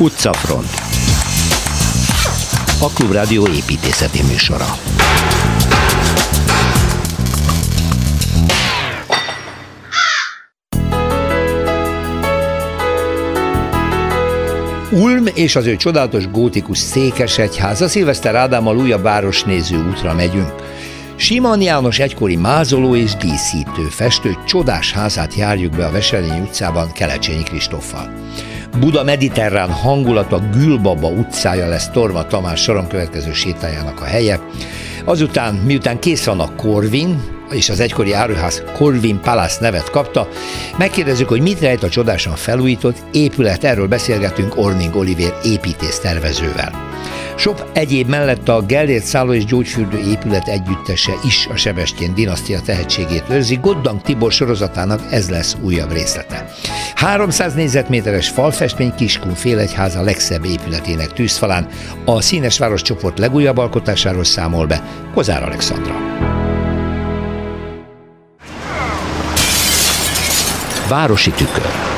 Utcafront A Klubrádió építészeti műsora Ulm és az ő csodálatos gótikus székesegyháza Szilveszter Ádámmal újabb városnéző útra megyünk. Simon János egykori mázoló és díszítő, festő csodás házát járjuk be a Veselény utcában Kelecsényi Kristoffal. Buda mediterrán hangulata Gülbaba utcája lesz Torma Tamás soron következő sétájának a helye. Azután, miután kész van a Corvin, és az egykori áruház Corvin Palace nevet kapta, megkérdezzük, hogy mit rejt a csodásan felújított épület, erről beszélgetünk Orning Oliver építész tervezővel. Sok egyéb mellett a Gellért szálló és gyógyfürdő épület együttese is a Sebestyén dinasztia tehetségét őrzi. Goddang Tibor sorozatának ez lesz újabb részlete. 300 négyzetméteres falfestmény Kiskun félegyháza legszebb épületének tűzfalán a Színes Város csoport legújabb alkotásáról számol be Kozár Alexandra. Városi tükör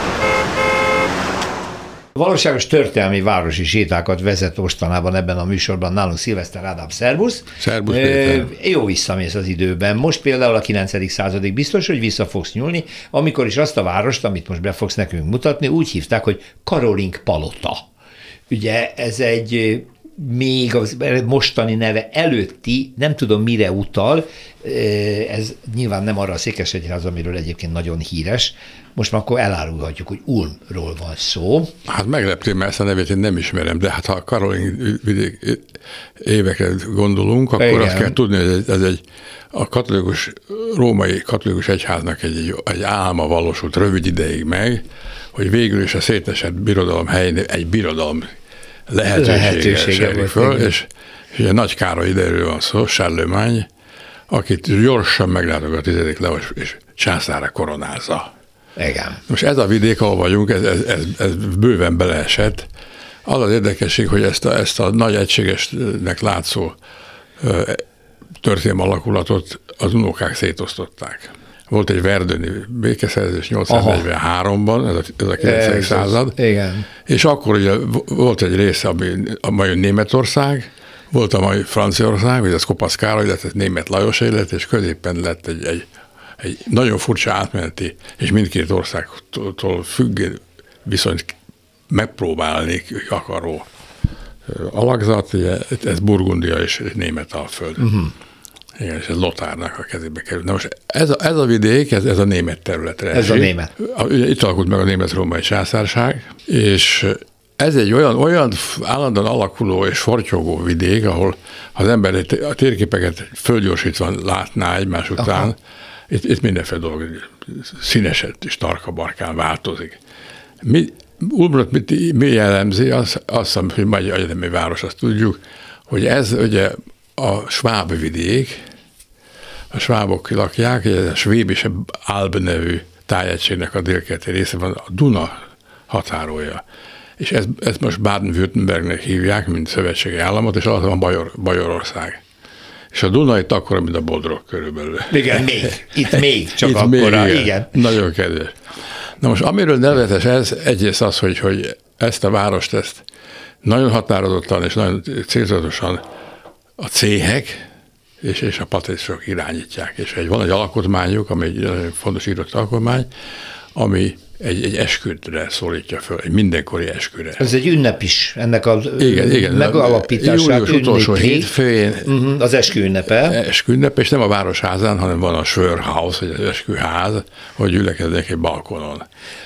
Valóságos történelmi városi sétákat vezet mostanában ebben a műsorban nálunk Szilveszter Ádám, szervusz. Szervusz, e, Jó visszamész az időben. Most például a 9. századig biztos, hogy vissza fogsz nyúlni, amikor is azt a várost, amit most be fogsz nekünk mutatni, úgy hívták, hogy Karolink Palota. Ugye ez egy még az mostani neve előtti, nem tudom mire utal, ez nyilván nem arra a Székesegyház, amiről egyébként nagyon híres, most már akkor elárulhatjuk, hogy Ulmról van szó. Hát megleptél, mert ezt a nevét én nem ismerem, de hát ha a Karolin vidék évekre gondolunk, akkor Igen. azt kell tudni, hogy ez, ez egy a katolikus, római katolikus egyháznak egy, egy, egy álma valósult rövid ideig meg, hogy végül is a szétesett birodalom helyén egy birodalom lehetősége, lehetősége volt, föl, és, és ugye Nagy Károly idejéről van szó, Charlemagne, akit gyorsan meglátogat a tizedik Leos, és császára koronázza. Igen. Most ez a vidék, ahol vagyunk, ez, ez, ez, ez bőven beleesett. Az az érdekesség, hogy ezt a, ezt a nagy egységesnek látszó történelmi alakulatot az unokák szétosztották. Volt egy verdöni békeszerzés 843-ban, ez a, ez a 9. század. Igen. És akkor ugye volt egy része, ami a mai Németország, volt a mai Franciaország, vagy az Kopasz Károly lett, ez német Lajos élet, és középen lett egy, egy egy nagyon furcsa átmeneti, és mindkét országtól függő viszonyt megpróbálni akaró alakzat, ugye, ez Burgundia és Német alföld. Uh-huh. Igen, és ez Lotárnak a kezébe került. Na most ez a, ez a vidék, ez, ez a német területre Ez esik. a német. Ugye itt alakult meg a német-római császárság, és ez egy olyan, olyan állandóan alakuló és fortyogó vidék, ahol az ember a térképeket földgyorsítva látná egymás után, Aha itt, itt mindenféle dolog színesett és tarka barkán változik. Mi, Ulmrot mit, mi jellemzi, az, azt, hogy Magyar Egyetemi Város, azt tudjuk, hogy ez ugye a sváb vidék, a svábok lakják, ez a Svéb és Alb nevű tájegységnek a délkeleti része van, a Duna határolja. És ez, ezt most Baden-Württembergnek hívják, mint szövetségi államot, és alatt van Bajor, Bajorország. És a Duna itt akkora, mint a Bodrog körülbelül. Igen, még. Itt még csak itt akkora. Még, igen. igen. Nagyon kedves. Na most amiről nevetes ez, egyrészt az, hogy, hogy ezt a várost, ezt nagyon határozottan és nagyon célzatosan a céhek és, és a patricisok irányítják. És egy, van egy alkotmányuk, ami egy fontos írott alkotmány, ami egy, egy esküdre szólítja föl, egy mindenkori esküdre. Ez egy ünnep is, ennek a igen, igen, megalapítását. Július utolsó hétfőjén. Uh-huh, az eskü ünnepe. Eskü ünnepe, és nem a városházán, hanem van a Sörhaus, vagy az esküház, hogy gyülekeznek egy balkonon.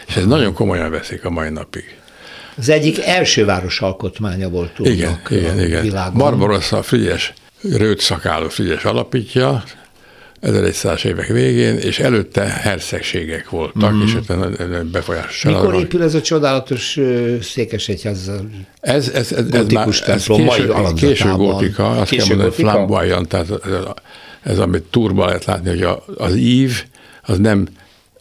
És ez nagyon komolyan veszik a mai napig. Az egyik első város alkotmánya volt igen, igen, igen. világon. Barbarossa Frigyes, rőt szakáló Frigyes alapítja, 1100 évek végén, és előtte hercegségek voltak, mm. és befolyásos Mikor épül ez a csodálatos székesegyház? Ez, ez, ez, ez, már, ez késő, késő gótika, azt késő kell mondani, flamboyant, tehát ez, ez, amit turba lehet látni, hogy a, az ív, az nem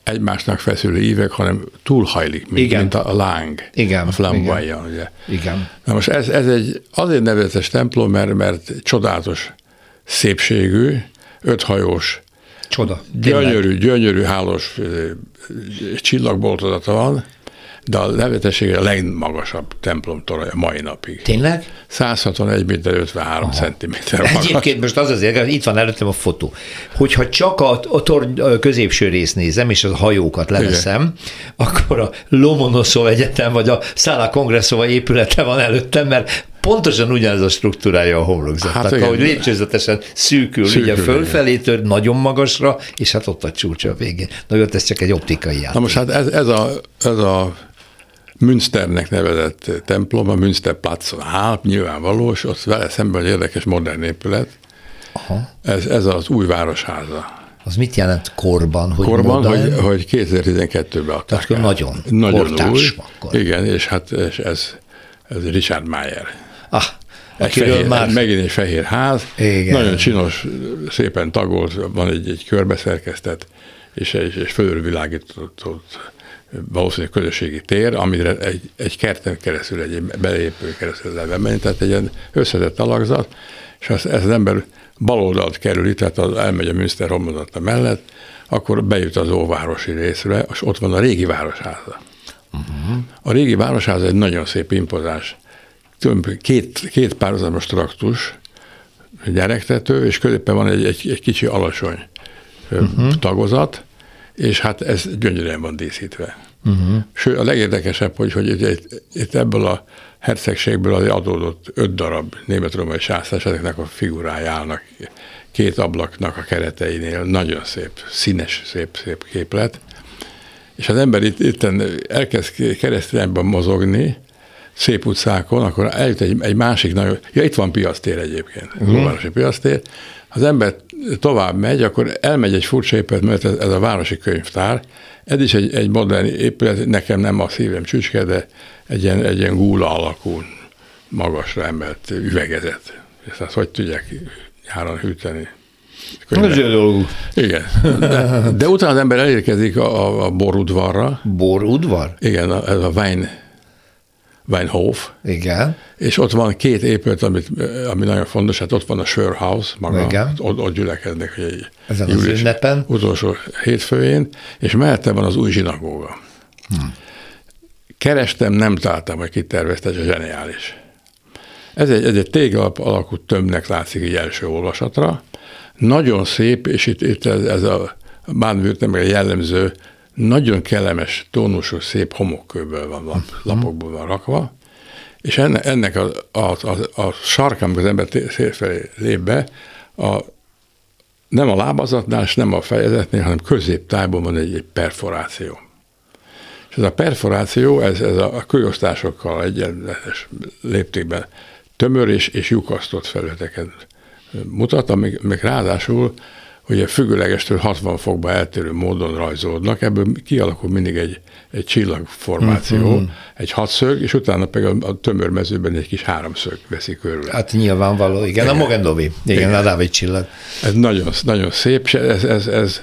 egymásnak feszülő ívek, hanem túlhajlik, mint, igen. mint a, a láng, igen, a flamboyant, ugye. Igen. Na most ez, ez egy azért nevezetes templom, mert, mert csodálatos szépségű, öthajós, Csoda. Gyönyörű, gyönyörű hálós csillagboltozata van, de a nevetesség a legmagasabb templom torony a mai napig. Tényleg? 161 méter 53 centiméter magas. Egyébként most az azért, itt van előttem a fotó, hogyha csak a, a torny középső rész nézem, és a hajókat leveszem, Igen. akkor a Lomonoszov Egyetem, vagy a Szála Kongresszova épülete van előttem, mert pontosan ugyanaz a struktúrája a homlokzatnak, hát, ahogy lépcsőzetesen szűkül, szűkül ugye fölfelé tör nagyon magasra, és hát ott a csúcsa a végén. Na jó, ez csak egy optikai játék. Na most hát ez, ez, a, ez a Münsternek nevezett templom, a Münsterplatzon áll, nyilvánvaló, és ott vele szemben egy érdekes modern épület. Aha. Ez, ez az új városháza. Az mit jelent korban? Hogy korban, modern? hogy, hogy 2012-ben adták Tehát nagyon, nagyon új. Akkor. Igen, és hát és ez, ez Richard Mayer. Ah, egy fehér, már... Megint egy fehér ház, Igen. nagyon csinos, szépen tagolt, van egy, egy körbeszerkesztett, és, és, és fölülvilágított valószínűleg közösségi tér, amire egy, egy kerten keresztül, egy belépő keresztül lehet bemenni, tehát egy ilyen összetett alakzat, és az, ez az ember baloldalt kerül, tehát az elmegy a Münster homlokzata mellett, akkor bejut az óvárosi részre, és ott van a régi városháza. Uh-huh. A régi városháza egy nagyon szép impozás két, két párhuzamos traktus, gyerektető, és középen van egy, egy, egy kicsi alacsony uh-huh. tagozat, és hát ez gyönyörűen van díszítve. Uh-huh. Sőt, a legérdekesebb, hogy, hogy itt, itt ebből a hercegségből az adódott öt darab német-római sászlás, ezeknek a figurája állnak két ablaknak a kereteinél, nagyon szép, színes, szép, szép képlet. És az ember itt, itt elkezd keresztényben mozogni, szép utcákon, akkor eljut egy, egy másik nagyon, ja itt van piasztér egyébként, uh-huh. piasztér, az ember tovább megy, akkor elmegy egy furcsa épület, mert ez, ez a városi könyvtár, ez is egy, egy modern épület, nekem nem a szívem csücske, de egy ilyen, egy ilyen gúla alakú, magasra emelt üvegezet. Ezt azt hogy tudják nyáron hűteni? Könyve. Igen. De, de utána az ember elérkezik a, a borudvarra. Borudvar? Igen, a, ez a Wein Weinhof. Igen. És ott van két épület, amit, ami nagyon fontos, hát ott van a Schörhaus, maga, Igen. Ott, ott gyülekeznek, hogy egy Ezen az ünnepen. utolsó hétfőjén, és mellette van az új zsinagóga. Hmm. Kerestem, nem találtam, hogy kitervezte, ez a zseniális. Ez egy, ez egy téglalap alakú tömbnek látszik egy első olvasatra. Nagyon szép, és itt, itt ez, ez a Baden-Württemberg jellemző nagyon kellemes, tónusú, szép homokkőből van, lap, mhm. lapokból van rakva, és enne, ennek a, a, a, a sarkán, amikor az ember felé lép be, a, nem a lábazatnál, és nem a fejezetnél, hanem középtájban van egy, egy perforáció. És ez a perforáció, ez, ez a, a kőosztásokkal egyenletes léptékben tömör és, és lyukasztott felületeket mutat, amik, amik ráadásul ugye függőlegestől 60 fokba eltérő módon rajzolódnak, ebből kialakul mindig egy, egy csillagformáció, mm-hmm. egy hatszög, és utána pedig a, a tömörmezőben egy kis háromszög veszi körül. Hát nyilvánvaló, igen, igen. a Mogendovi, igen, igen, a Dávid csillag. Ez nagyon, nagyon szép, ez, ez, ez,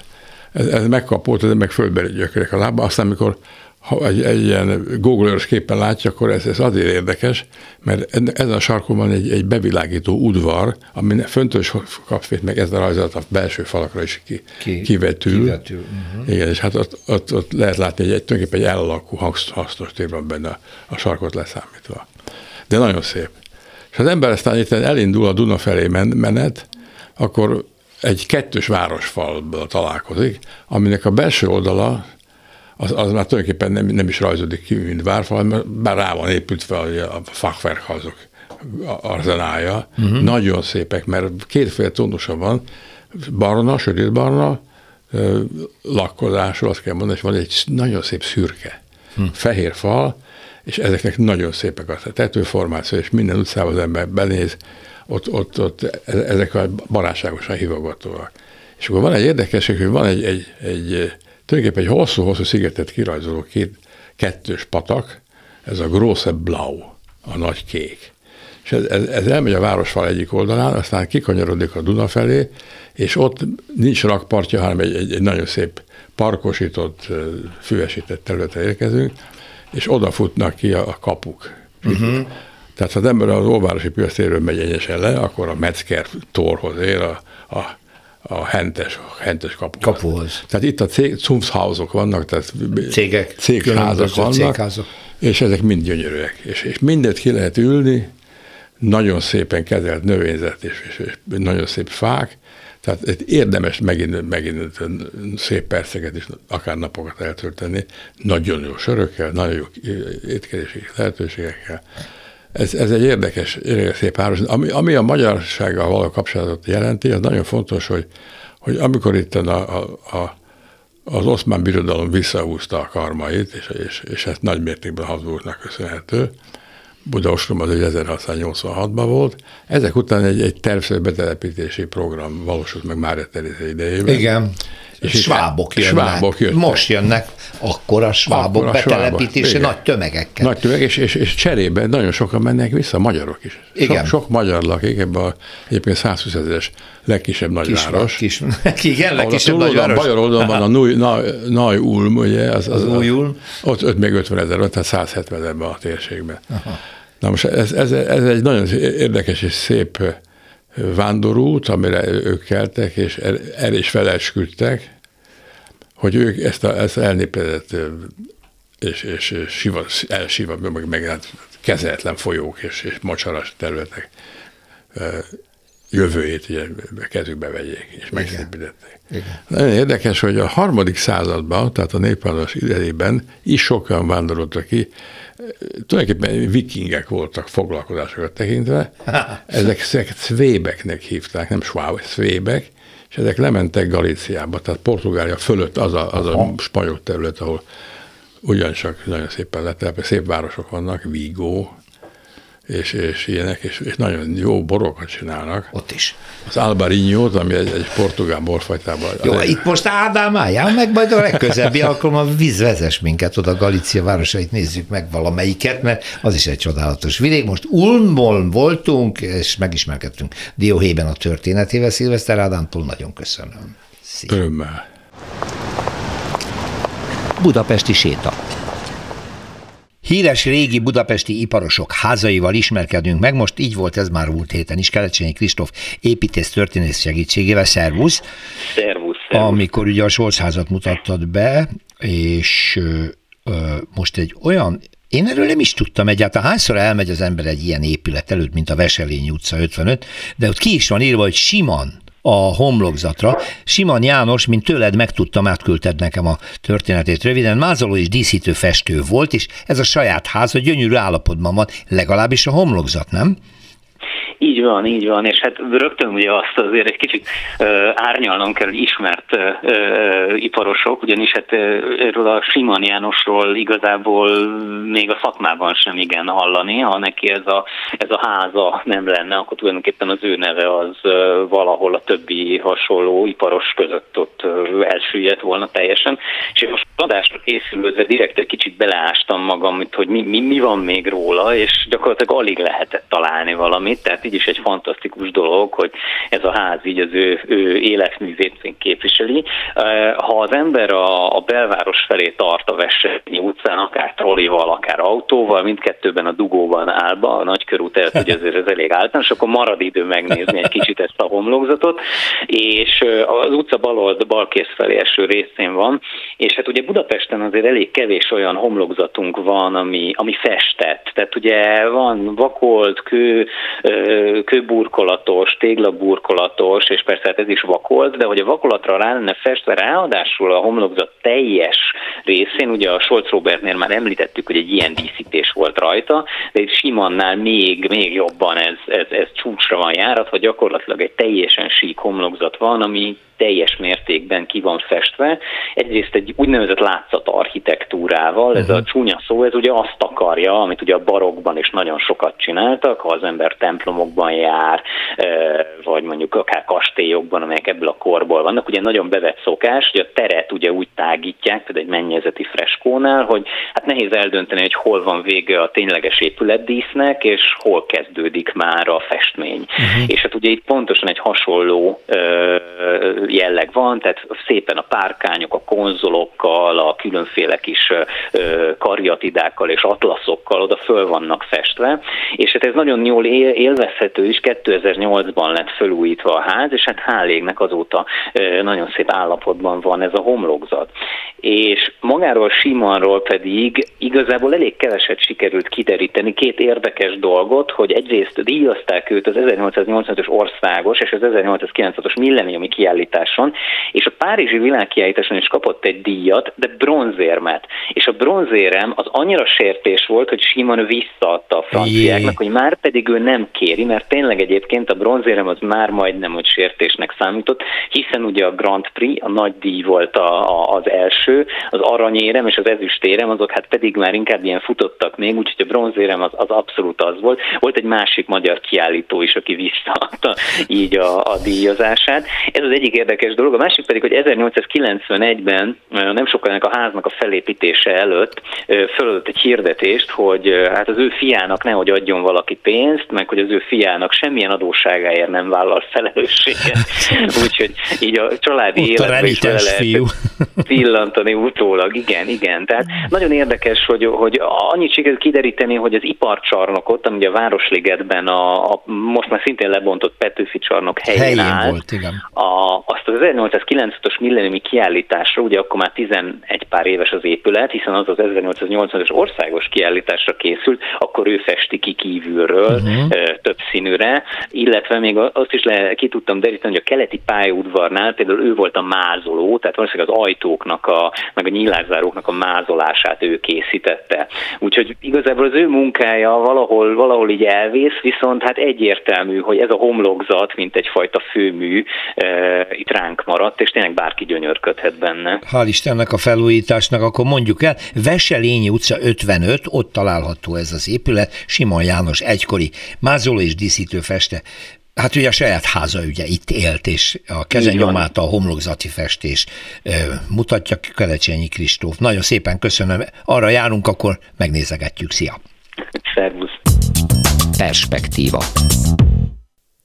ez, ez megkapott, ez meg földbe gyökerek a lába, aztán amikor ha egy, egy ilyen google képen látja, akkor ez, ez azért érdekes, mert ezen a sarkon van egy, egy bevilágító udvar, ami föntős kapfét, meg ez a rajzolat a belső falakra is ki, ki, kivetül. kivetül. Uh-huh. Igen, és hát ott, ott, ott lehet látni, hogy egy, tulajdonképpen egy elalakú hasznos tér van benne a, sarkot leszámítva. De nagyon szép. És az ember aztán itt elindul a Duna felé menet, akkor egy kettős városfalból találkozik, aminek a belső oldala az, az már tulajdonképpen nem, nem is rajzódik ki, mint várfal, mert bár rá van építve a, a fachwerkhazok arzenája. Uh-huh. Nagyon szépek, mert kétféle tónusa van, barna, sötét barna, lakkozású, azt kell mondani, és van egy nagyon szép szürke, uh-huh. fehér fal, és ezeknek nagyon szépek a tetőformáció, és minden utcában az ember benéz, ott, ott, ott e-, ezek a barátságosan hívogatóak. És akkor van egy érdekesség, hogy van egy, egy, egy tulajdonképpen egy hosszú-hosszú szigetet kirajzoló két, kettős patak, ez a Grosse Blau, a nagy kék. És ez, ez, ez elmegy a városfal egyik oldalán, aztán kikanyarodik a Duna felé, és ott nincs rakpartja, hanem egy, egy, egy nagyon szép parkosított, füvesített területre érkezünk, és odafutnak ki a, a kapuk. Uh-huh. Tehát ha az ember az óvárosi piactéről megy egyesen le, akkor a Metzger torhoz ér, a, a a hentes, hentes kapuhoz. Kapuhoz. Tehát itt a cég, Zumsházok vannak, tehát Cégek, cégházak vannak, cégházak. és ezek mind gyönyörűek. És, és mindet ki lehet ülni, nagyon szépen kezelt növényzet és, és, és nagyon szép fák, tehát itt érdemes megint, megint szép perceket is, akár napokat eltölteni, nagyon jó sörökkel, nagyon jó étkezési lehetőségekkel. Ez, ez egy érdekes, érdekes szép város. Ami, ami a magyarsággal való kapcsolatot jelenti, az nagyon fontos, hogy, hogy amikor itt a, a, a az oszmán birodalom visszahúzta a karmait, és, és, és ez nagy mértékben Habsburgnak köszönhető, Budaostrom az egy 1686-ban volt. Ezek után egy, egy tervszerű betelepítési program valósult meg Mária Terézé idejében. Igen. És svábok jönnek. Svábok jöttek. Most jönnek akkor a svábok Akkor a betelepítése svábok, nagy tömegekkel. Nagy tömeg, és, és, és cserébe nagyon sokan mennek vissza, magyarok is. Igen. Sok, sok magyar lakik ebben a egyébként 120 ezeres legkisebb nagyváros. Kis, igen, Ahol a legkisebb nagyváros. Bajor oldalon van a Nui- Na- Nagy Ulm, ugye? Az, Az Új Ulm. Ott, ott még 50 ezer tehát 170 ezerben a térségben. Aha. Na most ez, ez, ez egy nagyon érdekes és szép vándorút, amire ők keltek, és el, el is felesküdtek, hogy ők ezt, a, ezt elnépedett és, és, és siva, elsiva, meg, meg hát kezelhetlen folyók és, és mocsaras területek jövőjét ugye, kezükbe vegyék, és megszépítették. Nagyon érdekes, hogy a harmadik században, tehát a népvándorlás idejében is sokan vándoroltak ki, tulajdonképpen vikingek voltak foglalkozásokat tekintve, ezek szvébeknek hívták, nem sváb, szvébek, és ezek lementek Galíciába, tehát Portugália fölött az a, az a spanyol terület, ahol ugyancsak nagyon szépen letelepedett, szép városok vannak, Vigo, és, és ilyenek, és, és nagyon jó borokat csinálnak. Ott is. Az Albarinho, ami egy, egy portugál borfajtában. Jó, egy, itt most Ádám álljál meg, majd a legközelebbi alkalommal víz vezes minket oda Galícia városait, nézzük meg valamelyiket, mert az is egy csodálatos vidék. Most Ulmból voltunk, és megismerkedtünk Dióhéjben a történetével. Szilveszter Ádámtól nagyon köszönöm. Szia. Örömmel. Budapesti séta. Híres régi budapesti iparosok házaival ismerkedünk meg, most így volt ez már múlt héten is, Kelecsényi Kristóf építész történész segítségével, szervusz. Szervusz, szervusz. Amikor ugye a Solc házat mutattad be, és ö, ö, most egy olyan én erről nem is tudtam egyáltalán, hányszor elmegy az ember egy ilyen épület előtt, mint a Veselényi utca 55, de ott ki is van írva, hogy Siman a homlokzatra. Siman János, mint tőled megtudtam, átküldted nekem a történetét röviden, mázoló és díszítő festő volt, és ez a saját háza gyönyörű állapotban van, legalábbis a homlokzat, nem? Így van, így van, és hát rögtön ugye azt azért egy kicsit uh, árnyalnom kell, hogy ismert uh, uh, iparosok, ugyanis hát erről a Simon Jánosról igazából még a szakmában sem igen hallani, ha neki ez a, ez a háza nem lenne, akkor tulajdonképpen az ő neve az valahol a többi hasonló iparos között ott elsüllyedt volna teljesen, és én most adásra készülődve direkt egy kicsit beleástam magam, hogy mi, mi, mi van még róla, és gyakorlatilag alig lehetett találni valamit, tehát így is egy fantasztikus dolog, hogy ez a ház így az ő, ő életművét képviseli. Ha az ember a, a belváros felé tart a Veselényi utcán, akár trollival, akár autóval, mindkettőben a dugóban állva, a nagykörút előtt, hogy azért ez elég általános, akkor marad idő megnézni egy kicsit ezt a homlokzatot, és az utca bal old, balkész felé eső részén van, és hát ugye Budapesten azért elég kevés olyan homlokzatunk van, ami, ami festett. Tehát ugye van vakolt, kő, kőburkolatos, téglaburkolatos, és persze hát ez is vakolt, de hogy a vakolatra rá lenne festve, ráadásul a homlokzat teljes részén, ugye a Scholz Robertnél már említettük, hogy egy ilyen díszítés volt rajta, de itt Simannál még, még jobban ez, ez, ez csúcsra van járatva, gyakorlatilag egy teljesen sík homlokzat van, ami teljes mértékben ki van festve. Egyrészt egy úgynevezett látszat architektúrával, ez uh-huh. a csúnya szó, ez ugye azt akarja, amit ugye a barokban is nagyon sokat csináltak, ha az ember templomokban jár, vagy mondjuk akár kastélyokban, amelyek ebből a korból vannak. Ugye nagyon bevett szokás, hogy a teret ugye úgy tágítják, például egy mennyezeti freskó, Expo-nál, hogy hát nehéz eldönteni, hogy hol van vége a tényleges épületdísznek, és hol kezdődik már a festmény. Uh-huh. És hát ugye itt pontosan egy hasonló ö, jelleg van, tehát szépen a párkányok, a konzolokkal, a különféle kis ö, kariatidákkal és atlaszokkal oda föl vannak festve, és hát ez nagyon jól élvezhető is, 2008-ban lett felújítva a ház, és hát hál' égnek azóta nagyon szép állapotban van ez a homlokzat. És magáról Simonról pedig igazából elég keveset sikerült kideríteni két érdekes dolgot, hogy egyrészt díjazták őt az 1885-ös országos és az 1896-os milleniumi kiállításon, és a Párizsi világkiállításon is kapott egy díjat, de bronzérmet. És a bronzérem az annyira sértés volt, hogy Simon visszaadta a franciáknak, hogy már pedig ő nem kéri, mert tényleg egyébként a bronzérem az már majdnem, hogy sértésnek számított, hiszen ugye a Grand Prix, a nagy díj volt a, a, az első, az aranyérem és az ezüstérem, azok hát pedig már inkább ilyen futottak még, úgyhogy a bronzérem az, az abszolút az volt. Volt egy másik magyar kiállító is, aki visszaadta így a, a díjazását. Ez az egyik érdekes dolog. A másik pedig, hogy 1891-ben nem sokkal ennek a háznak a felépítése előtt fölött egy hirdetést, hogy hát az ő fiának nehogy adjon valaki pénzt, meg hogy az ő fiának semmilyen adósságáért nem vállal felelősséget. Úgyhogy így a családi életben is vele lehet pillantani utólag. Igen, igen. Tehát nagyon érdekes, hogy, hogy annyit sikerült kideríteni, hogy az iparcsarnokot, ami a Városligetben a, a most már szintén lebontott Petőfi csarnok helyén, helyén áll, volt, igen. A, azt az 1895-ös milleniumi kiállításra, ugye akkor már 11 pár éves az épület, hiszen az az 1885-ös országos kiállításra készült, akkor ő festi ki kívülről uh-huh. több színűre, illetve még azt is le, ki tudtam deríteni, hogy a keleti pályaudvarnál például ő volt a mázoló, tehát valószínűleg az ajtóknak, a, meg a nyílászáróknak a mázolását ő készítette. Úgyhogy igazából az ő munkája valahol, valahol így elvész, viszont hát egyértelmű, hogy ez a homlokzat, mint egyfajta főmű, itt ránk maradt, és tényleg bárki gyönyörködhet benne. Hál' Istennek a felújításnak, akkor mondjuk el, Veselényi utca 55, ott található ez az épület, Simon János egykori mázoló és díszítő feste Hát ugye a saját háza ugye itt élt, és a kezenyomát a homlokzati festés mutatja Kelecsényi Kristóf. Nagyon szépen köszönöm. Arra járunk, akkor megnézegetjük. Szia! Szervusz! Perspektíva.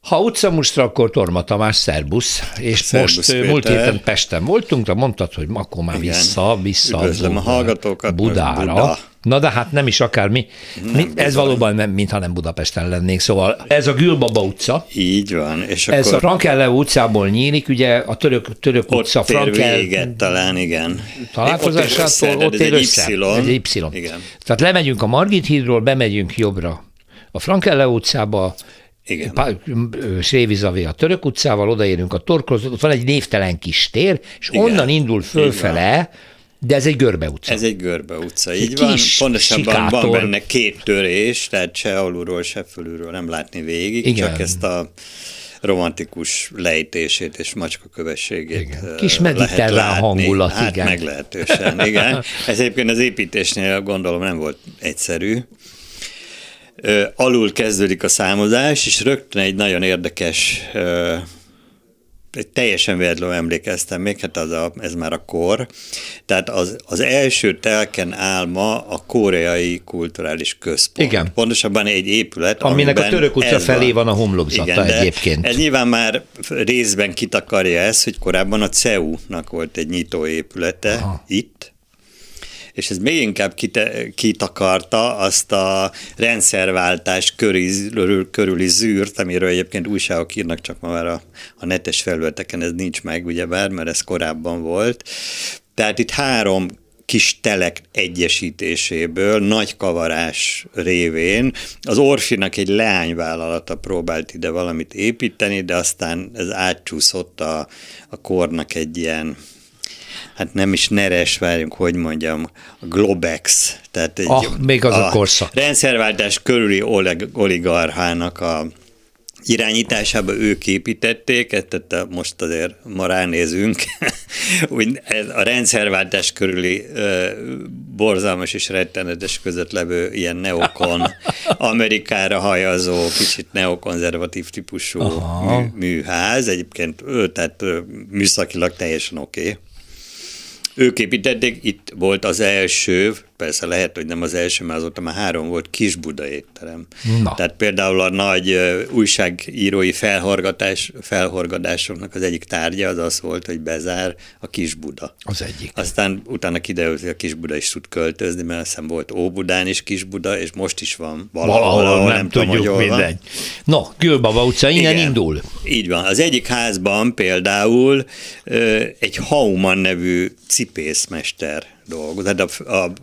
Ha utcamustra, akkor Torma Tamás, szerbusz. És szerbusz, most Péter. múlt héten Pesten voltunk, de mondtad, hogy akkor már Igen. vissza, vissza Üdvözlöm a hallgatókat, Budára. Buda. Na de hát nem is akármi. Nem, mi, ez valóban nem, mintha nem Budapesten lennénk. Szóval ez a Gülbaba utca. Így van. És ez akkor... a Frankelle utcából nyílik, ugye a török, török ott utca. Ott Frankel... véget talán, igen. Találkozásától ott ér össze. Y. Ez egy Y. Igen. Tehát lemegyünk a Margit hídról, bemegyünk jobbra a Frankelle utcába, igen. Sévizavé a Török utcával, odaérünk a Torkhoz, ott van egy névtelen kis tér, és Igen. onnan indul fölfele, de ez egy görbe utca. Ez egy görbe utca, így egy van. Pontosabban sikátor. van benne két törés, tehát se alulról, se fölülről nem látni végig, Igen. csak ezt a romantikus lejtését és macska kövességét igen. Kis mediterrán hangulat, hát igen. meglehetősen, igen. Ez egyébként az építésnél gondolom nem volt egyszerű, alul kezdődik a számozás, és rögtön egy nagyon érdekes, egy teljesen véletlenül emlékeztem még, hát az a, ez már a kor. Tehát az, az első telken áll ma a koreai kulturális központ. Igen. Pontosabban egy épület, Aminek a Török utca felé van, van a homlokzata Igen, egyébként. Ez nyilván már részben kitakarja ezt, hogy korábban a CEU-nak volt egy nyitóépülete Aha. itt, és ez még inkább kite, kitakarta azt a rendszerváltás körül, körüli zűrt, amiről egyébként újságok írnak, csak ma már a, a netes felületeken ez nincs meg, ugyebár, mert ez korábban volt. Tehát itt három kis telek egyesítéséből, nagy kavarás révén az Orfinak egy leányvállalata próbált ide valamit építeni, de aztán ez átcsúszott a, a kornak egy ilyen hát nem is neres, várjunk, hogy mondjam, a Globex. Tehát egy, ah, még az a, a korszak. Rendszerváltás körüli olig, oligarchának a irányításába ők építették, tehát most azért ma ránézünk, úgy a rendszerváltás körüli ö, borzalmas és rettenetes között levő ilyen neokon, Amerikára hajazó, kicsit neokonzervatív típusú mű, műház, egyébként ő, tehát műszakilag teljesen oké. Okay ők építették, itt volt az első, persze lehet, hogy nem az első, mert azóta már három volt Kisbuda étterem. Na. Tehát például a nagy újságírói felhorgatás, felhorgadásoknak az egyik tárgya az az volt, hogy bezár a Kisbuda. Az egyik. Aztán utána kiderült, hogy a Kisbuda is tud költözni, mert azt hiszem volt Óbudán is Kisbuda, és most is van valahol, valahol nem, nem tudjuk tudom, mindegy. No, Gülbaba utca, innen Igen, indul. Így van. Az egyik házban például egy Hauman nevű cipészmester dolgozott. Hát a, a,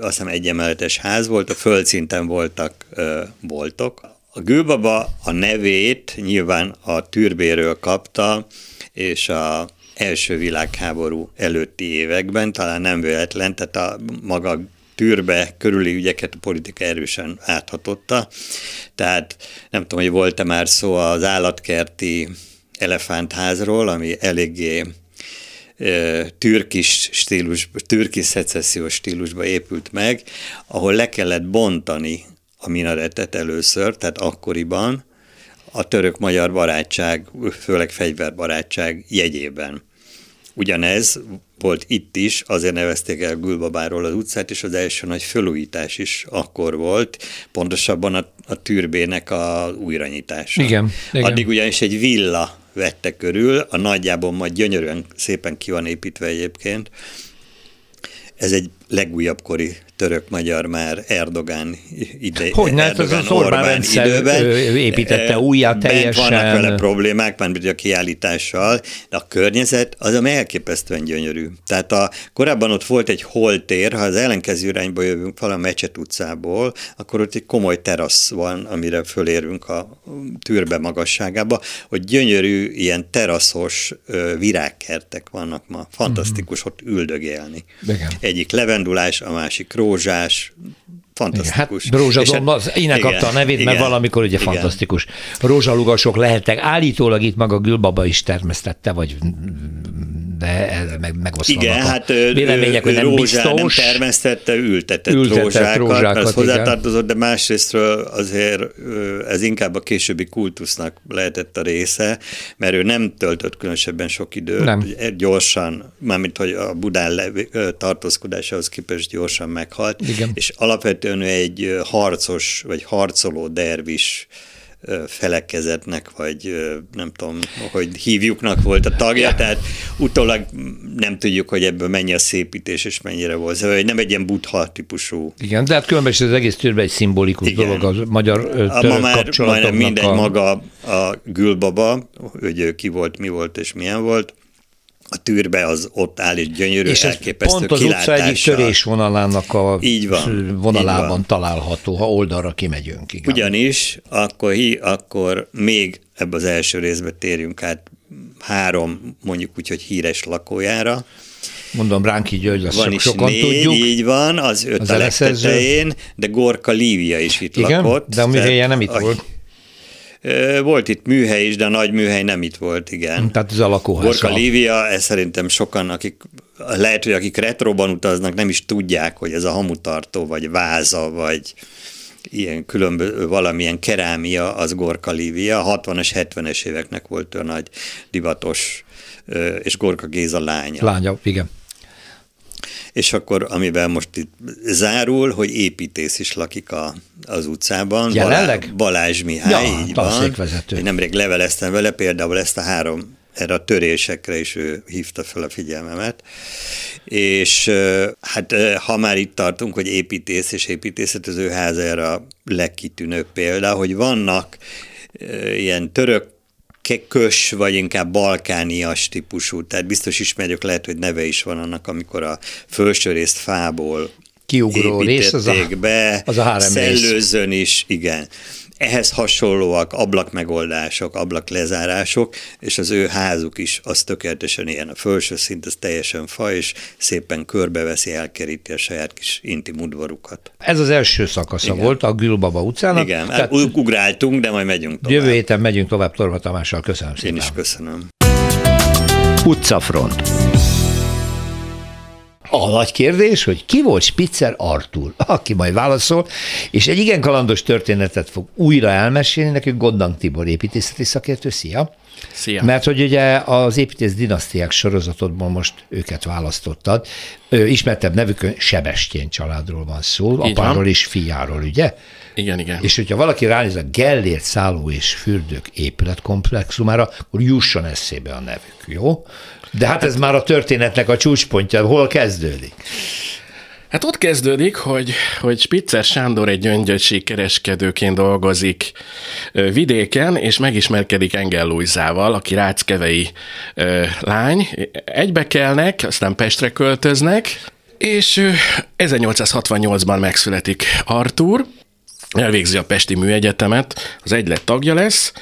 azt hiszem egyemeletes ház volt, a földszinten voltak ö, boltok. A Gülbaba a nevét nyilván a türbéről kapta, és a első világháború előtti években, talán nem véletlen, tehát a maga tűrbe körüli ügyeket a politika erősen áthatotta. Tehát nem tudom, hogy volt-e már szó az állatkerti elefántházról, ami eléggé türkis stílus, türkis szecessziós stílusba épült meg, ahol le kellett bontani a minaretet először, tehát akkoriban a török-magyar barátság, főleg fegyverbarátság jegyében. Ugyanez volt itt is, azért nevezték el Gülbabáról az utcát, és az első nagy fölújítás is akkor volt, pontosabban a, a türbének a újranyitása. Igen, igen. Addig ugyanis egy villa vette körül, a nagyjából majd gyönyörűen szépen ki van építve egyébként. Ez egy legújabb kori török-magyar már Erdogán ide. Hogy ne, hát ez az Orbán rendszer időben, építette újjá teljesen. vannak vele problémák, mert a kiállítással, de a környezet az a elképesztően gyönyörű. Tehát a, korábban ott volt egy holtér, ha az ellenkező irányba jövünk valami Mecset utcából, akkor ott egy komoly terasz van, amire fölérünk a tűrbe magasságába, hogy gyönyörű ilyen teraszos virágkertek vannak ma. Fantasztikus mm-hmm. ott üldögélni. Igen. Egyik levendulás, a másik rózsás, fantasztikus. Hát rózsadom, hát, az innen kapta a nevét, igen, mert valamikor ugye igen. fantasztikus. Rózsalugasok lehettek, állítólag itt maga Gülbaba is termesztette, vagy de meg, megoszlanak Igen, a hát vélemények, hogy nem biztos. nem termesztette, ültetett, ültetett rózsákat, rózsákat az hozzátartozott, de másrésztről azért ez inkább a későbbi kultusznak lehetett a része, mert ő nem töltött különösebben sok időt, nem. gyorsan, mármint hogy a Budán tartózkodásához képest gyorsan meghalt, Igen. és alapvetően ő egy harcos, vagy harcoló dervis felekezetnek, vagy nem tudom, hogy hívjuknak volt a tagja, tehát utólag nem tudjuk, hogy ebből mennyi a szépítés, és mennyire volt. Szóval nem egy ilyen buddha típusú. Igen, de hát különben az egész tűrben egy szimbolikus Igen. dolog az magyar török Ma már majdnem mindegy a... maga a Gülbaba, hogy ki volt, mi volt és milyen volt, a tűrbe az ott áll, és gyönyörű, és elképesztő pont az kilátással. utca egyik törésvonalának a így van, vonalában így van. található, ha oldalra kimegyünk. Igen. Ugyanis akkor, hi, akkor még ebbe az első részbe térjünk át három, mondjuk úgy, hogy híres lakójára, Mondom, Ránki György, azt van is sokan négy, tudjuk. így van, az öt az a legtetején, de Gorka Lívia is itt Igen, lakott. de a műhelye nem itt a, volt. Volt itt műhely is, de a nagy műhely nem itt volt, igen. Tehát ez a lakóház. Gorka Lívia, ez szerintem sokan, akik lehet, hogy akik retroban utaznak, nem is tudják, hogy ez a hamutartó, vagy váza, vagy ilyen különböző, valamilyen kerámia, az Gorka Lívia. 60-as, 70-es éveknek volt olyan nagy divatos, és Gorka Géza lánya. Lánya, igen és akkor amivel most itt zárul, hogy építész is lakik a, az utcában. Jelenleg? Balázs Mihály, ja, így van. Én nemrég leveleztem vele például ezt a három erre a törésekre is ő hívta fel a figyelmemet. És hát ha már itt tartunk, hogy építész és építészet, az ő háza erre a legkitűnőbb példa, hogy vannak ilyen török kös, vagy inkább balkánias típusú, tehát biztos ismerjük, lehet, hogy neve is van annak, amikor a felső részt fából kiugró rész, az a, be, az a szellőzön is, igen ehhez hasonlóak ablakmegoldások, ablaklezárások, és az ő házuk is az tökéletesen ilyen. A felső szint az teljesen fa, és szépen körbeveszi, elkeríti a saját kis intim udvarukat. Ez az első szakasza Igen. volt a Gülbaba utcának. Igen, tehát ugráltunk, de majd megyünk tovább. Jövő héten megyünk tovább Torma Tamással. Köszönöm szépen. Én is köszönöm. Utcafront. A nagy kérdés, hogy ki volt Spitzer Artur, aki majd válaszol, és egy igen kalandos történetet fog újra elmesélni nekünk Gondang Tibor építészeti szakértő. Szia! Szia. Mert hogy ugye az építész dinasztiák sorozatodban most őket választottad. Ő, ismertebb nevükön Sebestyén családról van szó, Így apáról van. és fiáról, ugye? Igen, igen. És hogyha valaki ránéz a Gellért szálló és fürdők épületkomplexumára, akkor jusson eszébe a nevük, jó? De hát ez már a történetnek a csúcspontja, hol kezdődik? Hát ott kezdődik, hogy, hogy Spitzer Sándor egy gyöngyösi kereskedőként dolgozik vidéken, és megismerkedik Engel Lujzával, aki ráckevei ö, lány. Egybekelnek, aztán Pestre költöznek, és ö, 1868-ban megszületik Artur, elvégzi a Pesti Műegyetemet, az egylet tagja lesz,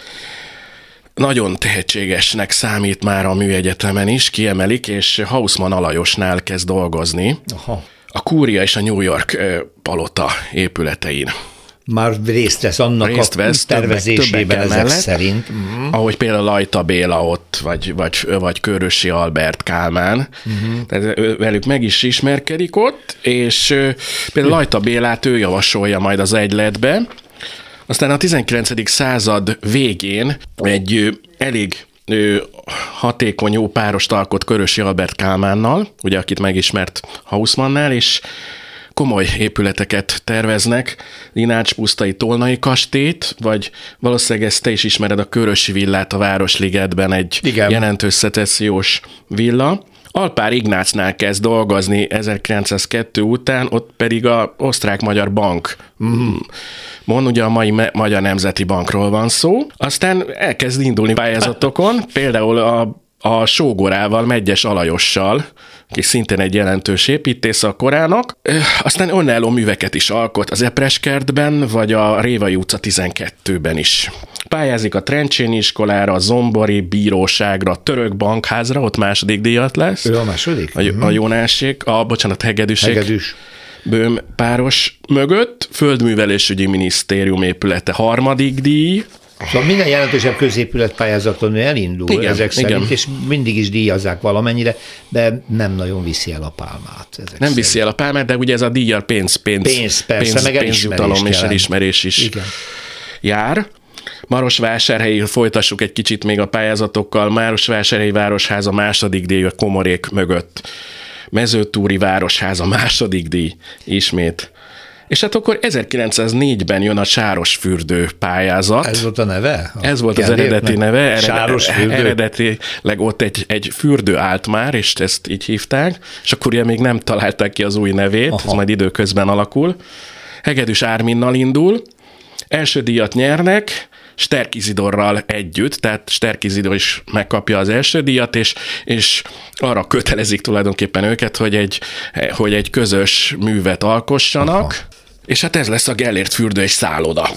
nagyon tehetségesnek számít már a műegyetemen is, kiemelik, és Hausmann Alajosnál kezd dolgozni Aha. A Kúria és a New York palota épületein. Már részt vesz annak Részt a vesz többek- tervezésében többek ezek mellett. szerint. Mhm. Ahogy például Lajta Béla ott, vagy, vagy, vagy Körösi Albert Kálmán. Uh-huh. Velük meg is ismerkedik ott, és például Lajta Bélát ő javasolja majd az egyletbe. Aztán a 19. század végén egy elég ö, hatékony jó párost alkot Körösi Albert Kálmánnal, ugye akit megismert Hausmannnál, és komoly épületeket terveznek, Linács pusztai Tolnai kastélyt, vagy valószínűleg ezt te is ismered a Körösi villát a Városligetben, egy Igen. jelentős szecessziós villa. Alpár Ignácnál kezd dolgozni 1902 után, ott pedig a Osztrák-Magyar Bank. Mm. Mon, ugye a mai Magyar Nemzeti Bankról van szó. Aztán elkezd indulni pályázatokon, például a a Sógorával, Megyes Alajossal, aki szintén egy jelentős építész a korának. Aztán önálló műveket is alkot az Epreskertben, vagy a Révai utca 12-ben is. Pályázik a Trencséni iskolára, a Zombori bíróságra, a Török bankházra, ott második díjat lesz. Ő a második? A, a Jónásék, a, bocsánat, Hegedűsék. Hegedűs. Bőm páros mögött, Földművelésügyi Minisztérium épülete harmadik díj, Szóval minden jelentősebb középület pályázaton elindul Igen, ezek szerint, igen. és mindig is díjazzák valamennyire, de nem nagyon viszi el a pálmát. Ezek Nem viszi szerint. el a pálmát, de ugye ez a díjjal pénz, pénz, Pénz, persze, meg pénzjutalom és elismerés is Igen. jár. Marosvásárhelyi folytassuk egy kicsit még a pályázatokkal. Marosvásárhelyi Városháza második díj a Komorék mögött. Mezőtúri Városháza második díj ismét. És hát akkor 1904-ben jön a Sáros fürdő pályázat. Ez volt a neve? A Ez volt az eredeti neve. Ered- Sáros fürdő? Eredetileg ott egy, egy fürdő állt már, és ezt így hívták, és akkor ugye még nem találták ki az új nevét, Aha. ez majd időközben alakul. Hegedűs Árminnal indul, első díjat nyernek, Sterk Izidorral együtt, tehát Sterk Izidor is megkapja az első díjat, és, és arra kötelezik tulajdonképpen őket, hogy egy, hogy egy közös művet alkossanak, Aha. és hát ez lesz a Gellért fürdő és szálloda.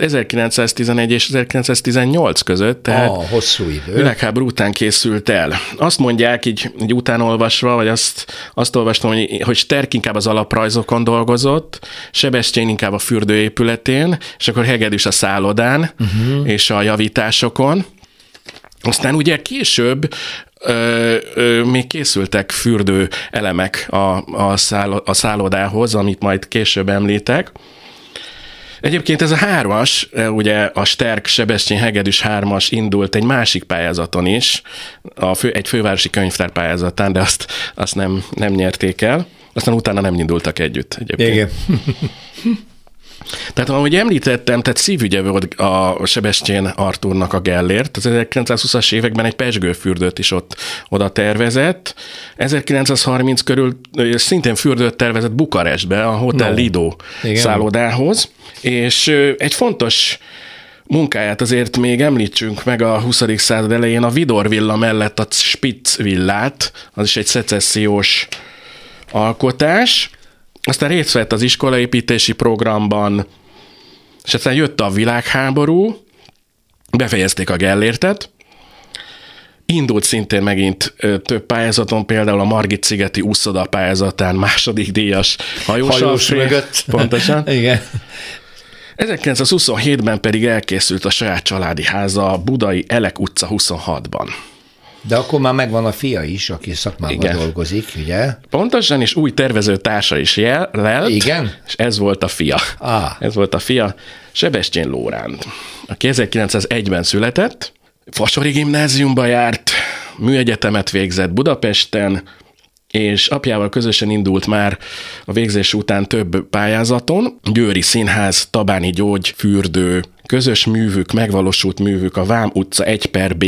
1911 és 1918 között, tehát Ah, hosszú idő. világháború után készült el. Azt mondják, így, így utánolvasva, vagy azt, azt olvastam, hogy, hogy Sterk inkább az alaprajzokon dolgozott, Sebestyén inkább a fürdőépületén, és akkor Hegedűs a szállodán uh-huh. és a javításokon. Aztán ugye később ö, ö, még készültek fürdő elemek a, a, szállo, a szállodához, amit majd később említek. Egyébként ez a hármas, ugye a Sterk Sebestyén Hegedűs hármas indult egy másik pályázaton is, a fő, egy fővárosi könyvtár pályázatán, de azt, azt nem, nem nyerték el. Aztán utána nem indultak együtt egyébként. Igen. Tehát ahogy említettem, tehát szívügye volt a Sebestyén Artúrnak a Gellért. Az 1920-as években egy pesgőfürdőt is ott oda tervezett. 1930 körül szintén fürdőt tervezett Bukarestbe, a Hotel No. Lido Igen. szállodához. És egy fontos munkáját azért még említsünk meg a 20. század elején a Vidor villa mellett a Spitz villát, az is egy szecessziós alkotás. Aztán részt vett az iskolaépítési programban, és aztán jött a világháború, befejezték a Gellértet, Indult szintén megint több pályázaton, például a Margit szigeti úszoda pályázatán második díjas hajós, Hajós mögött. Pontosan. Igen. 1927-ben pedig elkészült a saját családi háza a Budai Elek utca 26-ban. De akkor már megvan a fia is, aki szakmában Igen. dolgozik, ugye? Pontosan, és új tervező társa is jel, lelt. Igen? És ez volt a fia. Ah. Ez volt a fia, Sebestyén Lóránt, aki 1901-ben született, Fasori gimnáziumba járt, műegyetemet végzett Budapesten, és apjával közösen indult már a végzés után több pályázaton. Győri Színház, Tabáni Gyógy, Fürdő, közös művük, megvalósult művük a Vám utca 1 per B,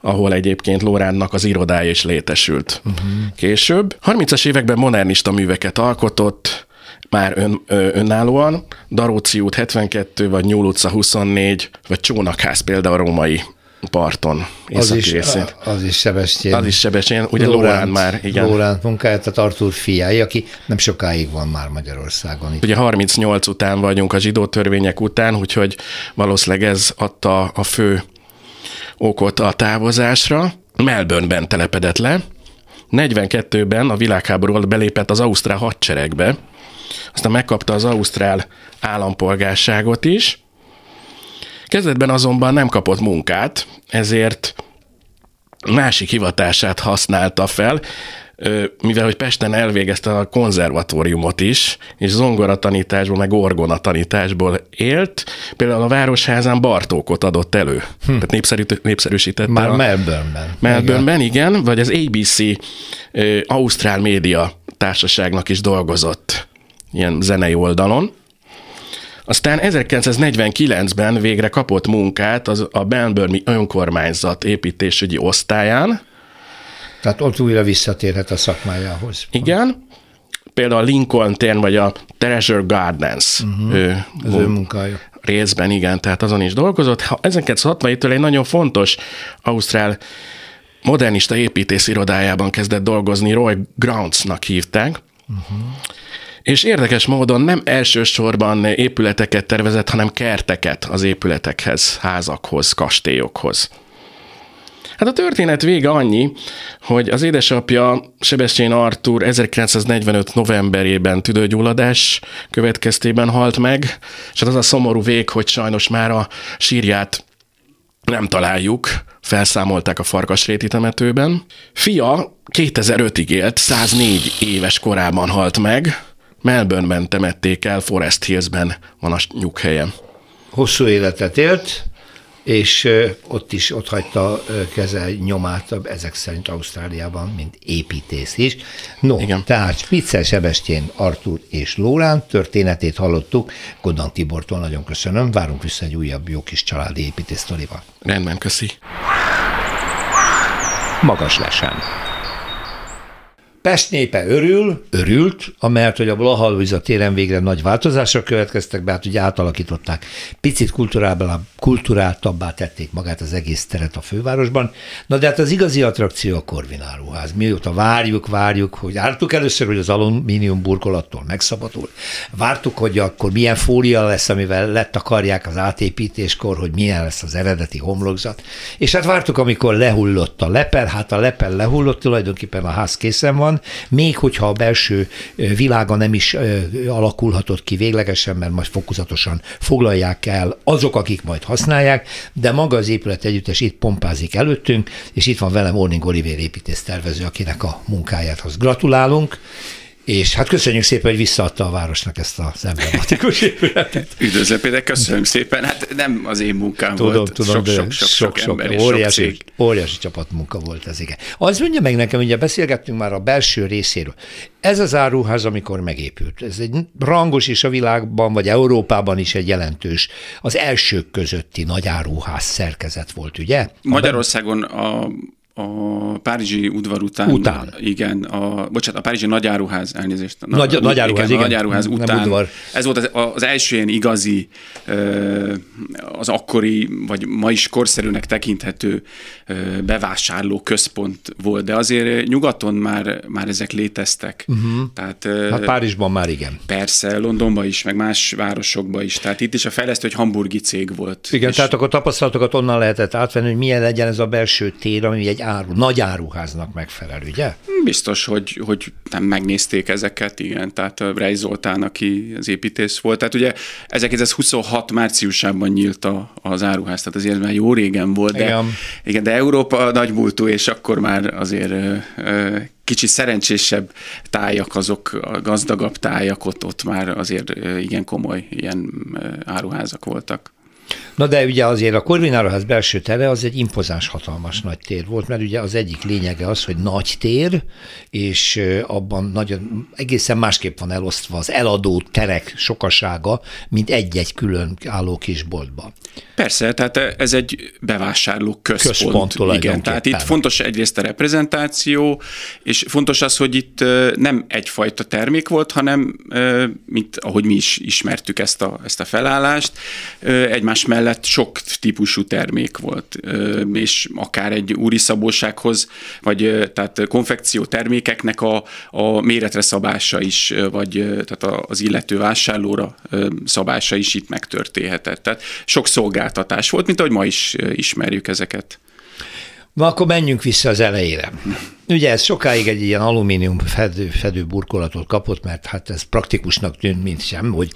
ahol egyébként Lóránnak az irodája is létesült. Uh-huh. Később 30-as években modernista műveket alkotott, már ön, ö, önállóan, Daróci út 72, vagy Nyúl utca 24, vagy Csónakház például a római parton, az is, részén. Az is Sebestyén. Az is Sebestyén, ugye Lórán már, igen. Lórán munkája, tehát Artur fiai, aki nem sokáig van már Magyarországon. Ugye 38 után vagyunk a zsidó törvények után, úgyhogy valószínűleg ez adta a fő okot a távozásra. Melbourneben telepedett le, 42-ben a világháború alatt belépett az Ausztrál hadseregbe, aztán megkapta az Ausztrál állampolgárságot is, Kezdetben azonban nem kapott munkát, ezért másik hivatását használta fel, mivel hogy Pesten elvégezte a konzervatóriumot is, és zongoratanításból, meg orgonatanításból élt, például a Városházán Bartókot adott elő. Hm. Tehát népszerű, népszerűsítette. Már a, Melbourneben. Melbourneben, igen. igen, vagy az ABC Ausztrál Média Társaságnak is dolgozott ilyen zenei oldalon. Aztán 1949-ben végre kapott munkát az a Melbourne önkormányzat építésügyi osztályán. Tehát ott újra visszatérhet a szakmájához. Igen. Például a Lincoln tér, vagy a Treasure Gardens. Uh-huh. Ő, az ő munkája. Részben, igen, tehát azon is dolgozott. 1967-től egy nagyon fontos Ausztrál modernista építész irodájában kezdett dolgozni, Roy Groundsnak hívták. Uh-huh és érdekes módon nem elsősorban épületeket tervezett, hanem kerteket az épületekhez, házakhoz, kastélyokhoz. Hát a történet vége annyi, hogy az édesapja Sebestyén Artur 1945. novemberében tüdőgyulladás következtében halt meg, és hát az a szomorú vég, hogy sajnos már a sírját nem találjuk, felszámolták a Farkasréti temetőben. Fia 2005-ig élt, 104 éves korában halt meg, Melbourneben temették el, Forest Hillsben van a nyughelye. Hosszú életet élt, és ott is ott hagyta keze nyomát, ezek szerint Ausztráliában, mint építész is. No, Igen. tehát Spitzer, Sebestyén, Artur és Lórán történetét hallottuk. Goddan Tibortól nagyon köszönöm, várunk vissza egy újabb jó kis családi építész sztorival. Rendben, köszi. Magas lesen. Pest népe örül, örült, amert, hogy a Blahalviza téren végre nagy változások következtek be, hát ugye átalakították, picit kulturáltabbá tették magát az egész teret a fővárosban. Na de hát az igazi attrakció a Korvináruház. Mióta várjuk, várjuk, hogy ártuk először, hogy az alumínium burkolattól megszabadul. Vártuk, hogy akkor milyen fólia lesz, amivel lett akarják az átépítéskor, hogy milyen lesz az eredeti homlokzat. És hát vártuk, amikor lehullott a lepel, hát a lepel lehullott, tulajdonképpen a ház készen van, még hogyha a belső világa nem is alakulhatott ki véglegesen, mert majd fokozatosan foglalják el azok, akik majd használják, de maga az épület együttes itt pompázik előttünk, és itt van velem Orning Oliver építész tervező, akinek a munkájáthoz gratulálunk, és hát köszönjük szépen, hogy visszaadta a városnak ezt az emblematikus épületet. Üdvözlő Péter, köszönöm szépen. Hát nem az én munkám tudom, volt, tudom, sok, sok, sok, sok, sok ember és óriási, sok. Óriási csapatmunka volt ez, igen. Az mondja meg nekem, ugye beszélgettünk már a belső részéről. Ez az áruház, amikor megépült, ez egy rangos is a világban, vagy Európában is egy jelentős, az elsők közötti nagy áruház szerkezet volt, ugye? Magyarországon a a Párizsi udvar után, után. igen, a, bocsánat, a Párizsi nagyáruház, elnézést. Nagy, a, nagyáruház, igen, igen. Nagyáruház nem után. Udvar. Ez volt az, az első ilyen igazi, az akkori, vagy ma is korszerűnek tekinthető bevásárló központ volt, de azért nyugaton már, már ezek léteztek. Uh-huh. Tehát, hát Párizsban már igen. Persze, Londonban is, meg más városokban is. Tehát itt is a fejlesztő egy hamburgi cég volt. Igen, és tehát akkor tapasztalatokat onnan lehetett átvenni, hogy milyen legyen ez a belső tér, ami egy áru, nagy áruháznak megfelel, ugye? Biztos, hogy, hogy nem megnézték ezeket, igen, tehát Rej Zoltán, aki az építész volt. Tehát ugye 1926 márciusában nyílt a, az áruház, tehát azért már jó régen volt, de, igen. igen de Európa nagymúltú, és akkor már azért kicsit szerencsésebb tájak, azok a gazdagabb tájak, ott, ott már azért igen komoly ilyen áruházak voltak. Na de ugye azért a Korvináraház belső tere az egy impozáns, hatalmas nagy tér volt, mert ugye az egyik lényege az, hogy nagy tér, és abban nagyon egészen másképp van elosztva az eladó terek sokasága, mint egy-egy külön álló kis boltban. Persze, tehát ez egy bevásárló központ. központ igen, tehát itt fontos egyrészt a reprezentáció, és fontos az, hogy itt nem egyfajta termék volt, hanem, mint ahogy mi is ismertük ezt a, ezt a felállást, egymás mellett sok típusú termék volt, és akár egy úri szabósághoz, vagy tehát konfekció termékeknek a, a méretre szabása is, vagy tehát az illető vásárlóra szabása is itt megtörténhetett. Tehát sok szolgáltatás volt, mint ahogy ma is ismerjük ezeket. Na akkor menjünk vissza az elejére. Ugye ez sokáig egy ilyen alumínium fedő, fedő burkolatot kapott, mert hát ez praktikusnak tűnt, mint sem, hogy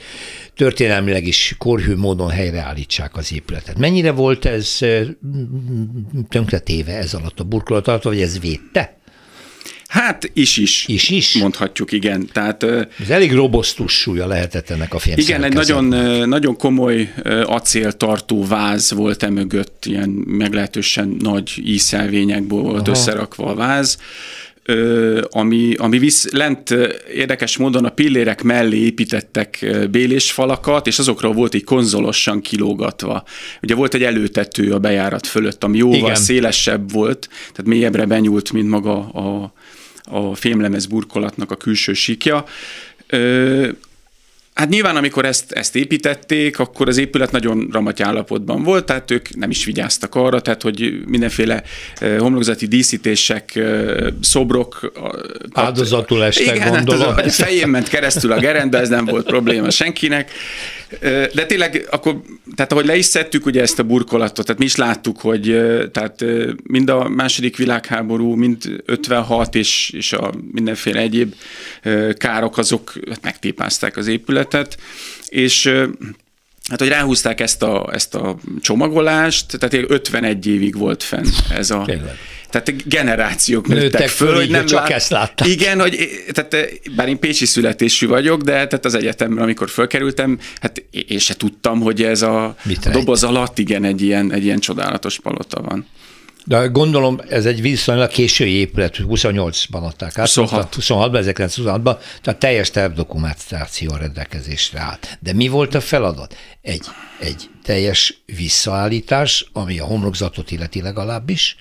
történelmileg is korhű módon helyreállítsák az épületet. Mennyire volt ez tönkretéve ez alatt a burkolat alatt, vagy ez védte? Hát is is. Is is? Mondhatjuk, igen. Tehát, Ez elég robosztus súlya lehetett ennek a film. Igen, egy nagyon, nagyon komoly acéltartó váz volt emögött, ilyen meglehetősen nagy íszelvényekből volt Aha. összerakva a váz ami, ami visz, lent érdekes módon a pillérek mellé építettek bélésfalakat, és azokról volt egy konzolosan kilógatva. Ugye volt egy előtető a bejárat fölött, ami jóval Igen. szélesebb volt, tehát mélyebbre benyúlt, mint maga a, a fémlemez burkolatnak a külső síkja. Hát nyilván, amikor ezt, ezt építették, akkor az épület nagyon ramaty állapotban volt, tehát ők nem is vigyáztak arra, tehát hogy mindenféle homlokzati díszítések, szobrok... Áldozatul estek, igen, gondolom. Hát az, a fején ment keresztül a gerenda, ez nem volt probléma senkinek. De tényleg, akkor, tehát ahogy le is szedtük ugye ezt a burkolatot, tehát mi is láttuk, hogy tehát mind a második világháború, mind 56 és, és a mindenféle egyéb károk azok hát megtépázták az épületet, és Hát, hogy ráhúzták ezt a, ezt a csomagolást, tehát 51 évig volt fenn ez a... Tényleg tehát generációk nőttek, nőttek föl, hogy nem csak lát... ezt látták. Igen, hogy tehát, bár én pécsi születésű vagyok, de tehát az egyetemre, amikor fölkerültem, hát én se tudtam, hogy ez a, a doboz alatt igen, egy ilyen, egy ilyen csodálatos palota van. De gondolom ez egy viszonylag késői épület, 28-ban adták át. 26. 26-ban, 1926-ban, tehát teljes tervdokumentáció rendelkezésre állt. De mi volt a feladat? Egy, egy teljes visszaállítás, ami a homlokzatot illeti legalábbis,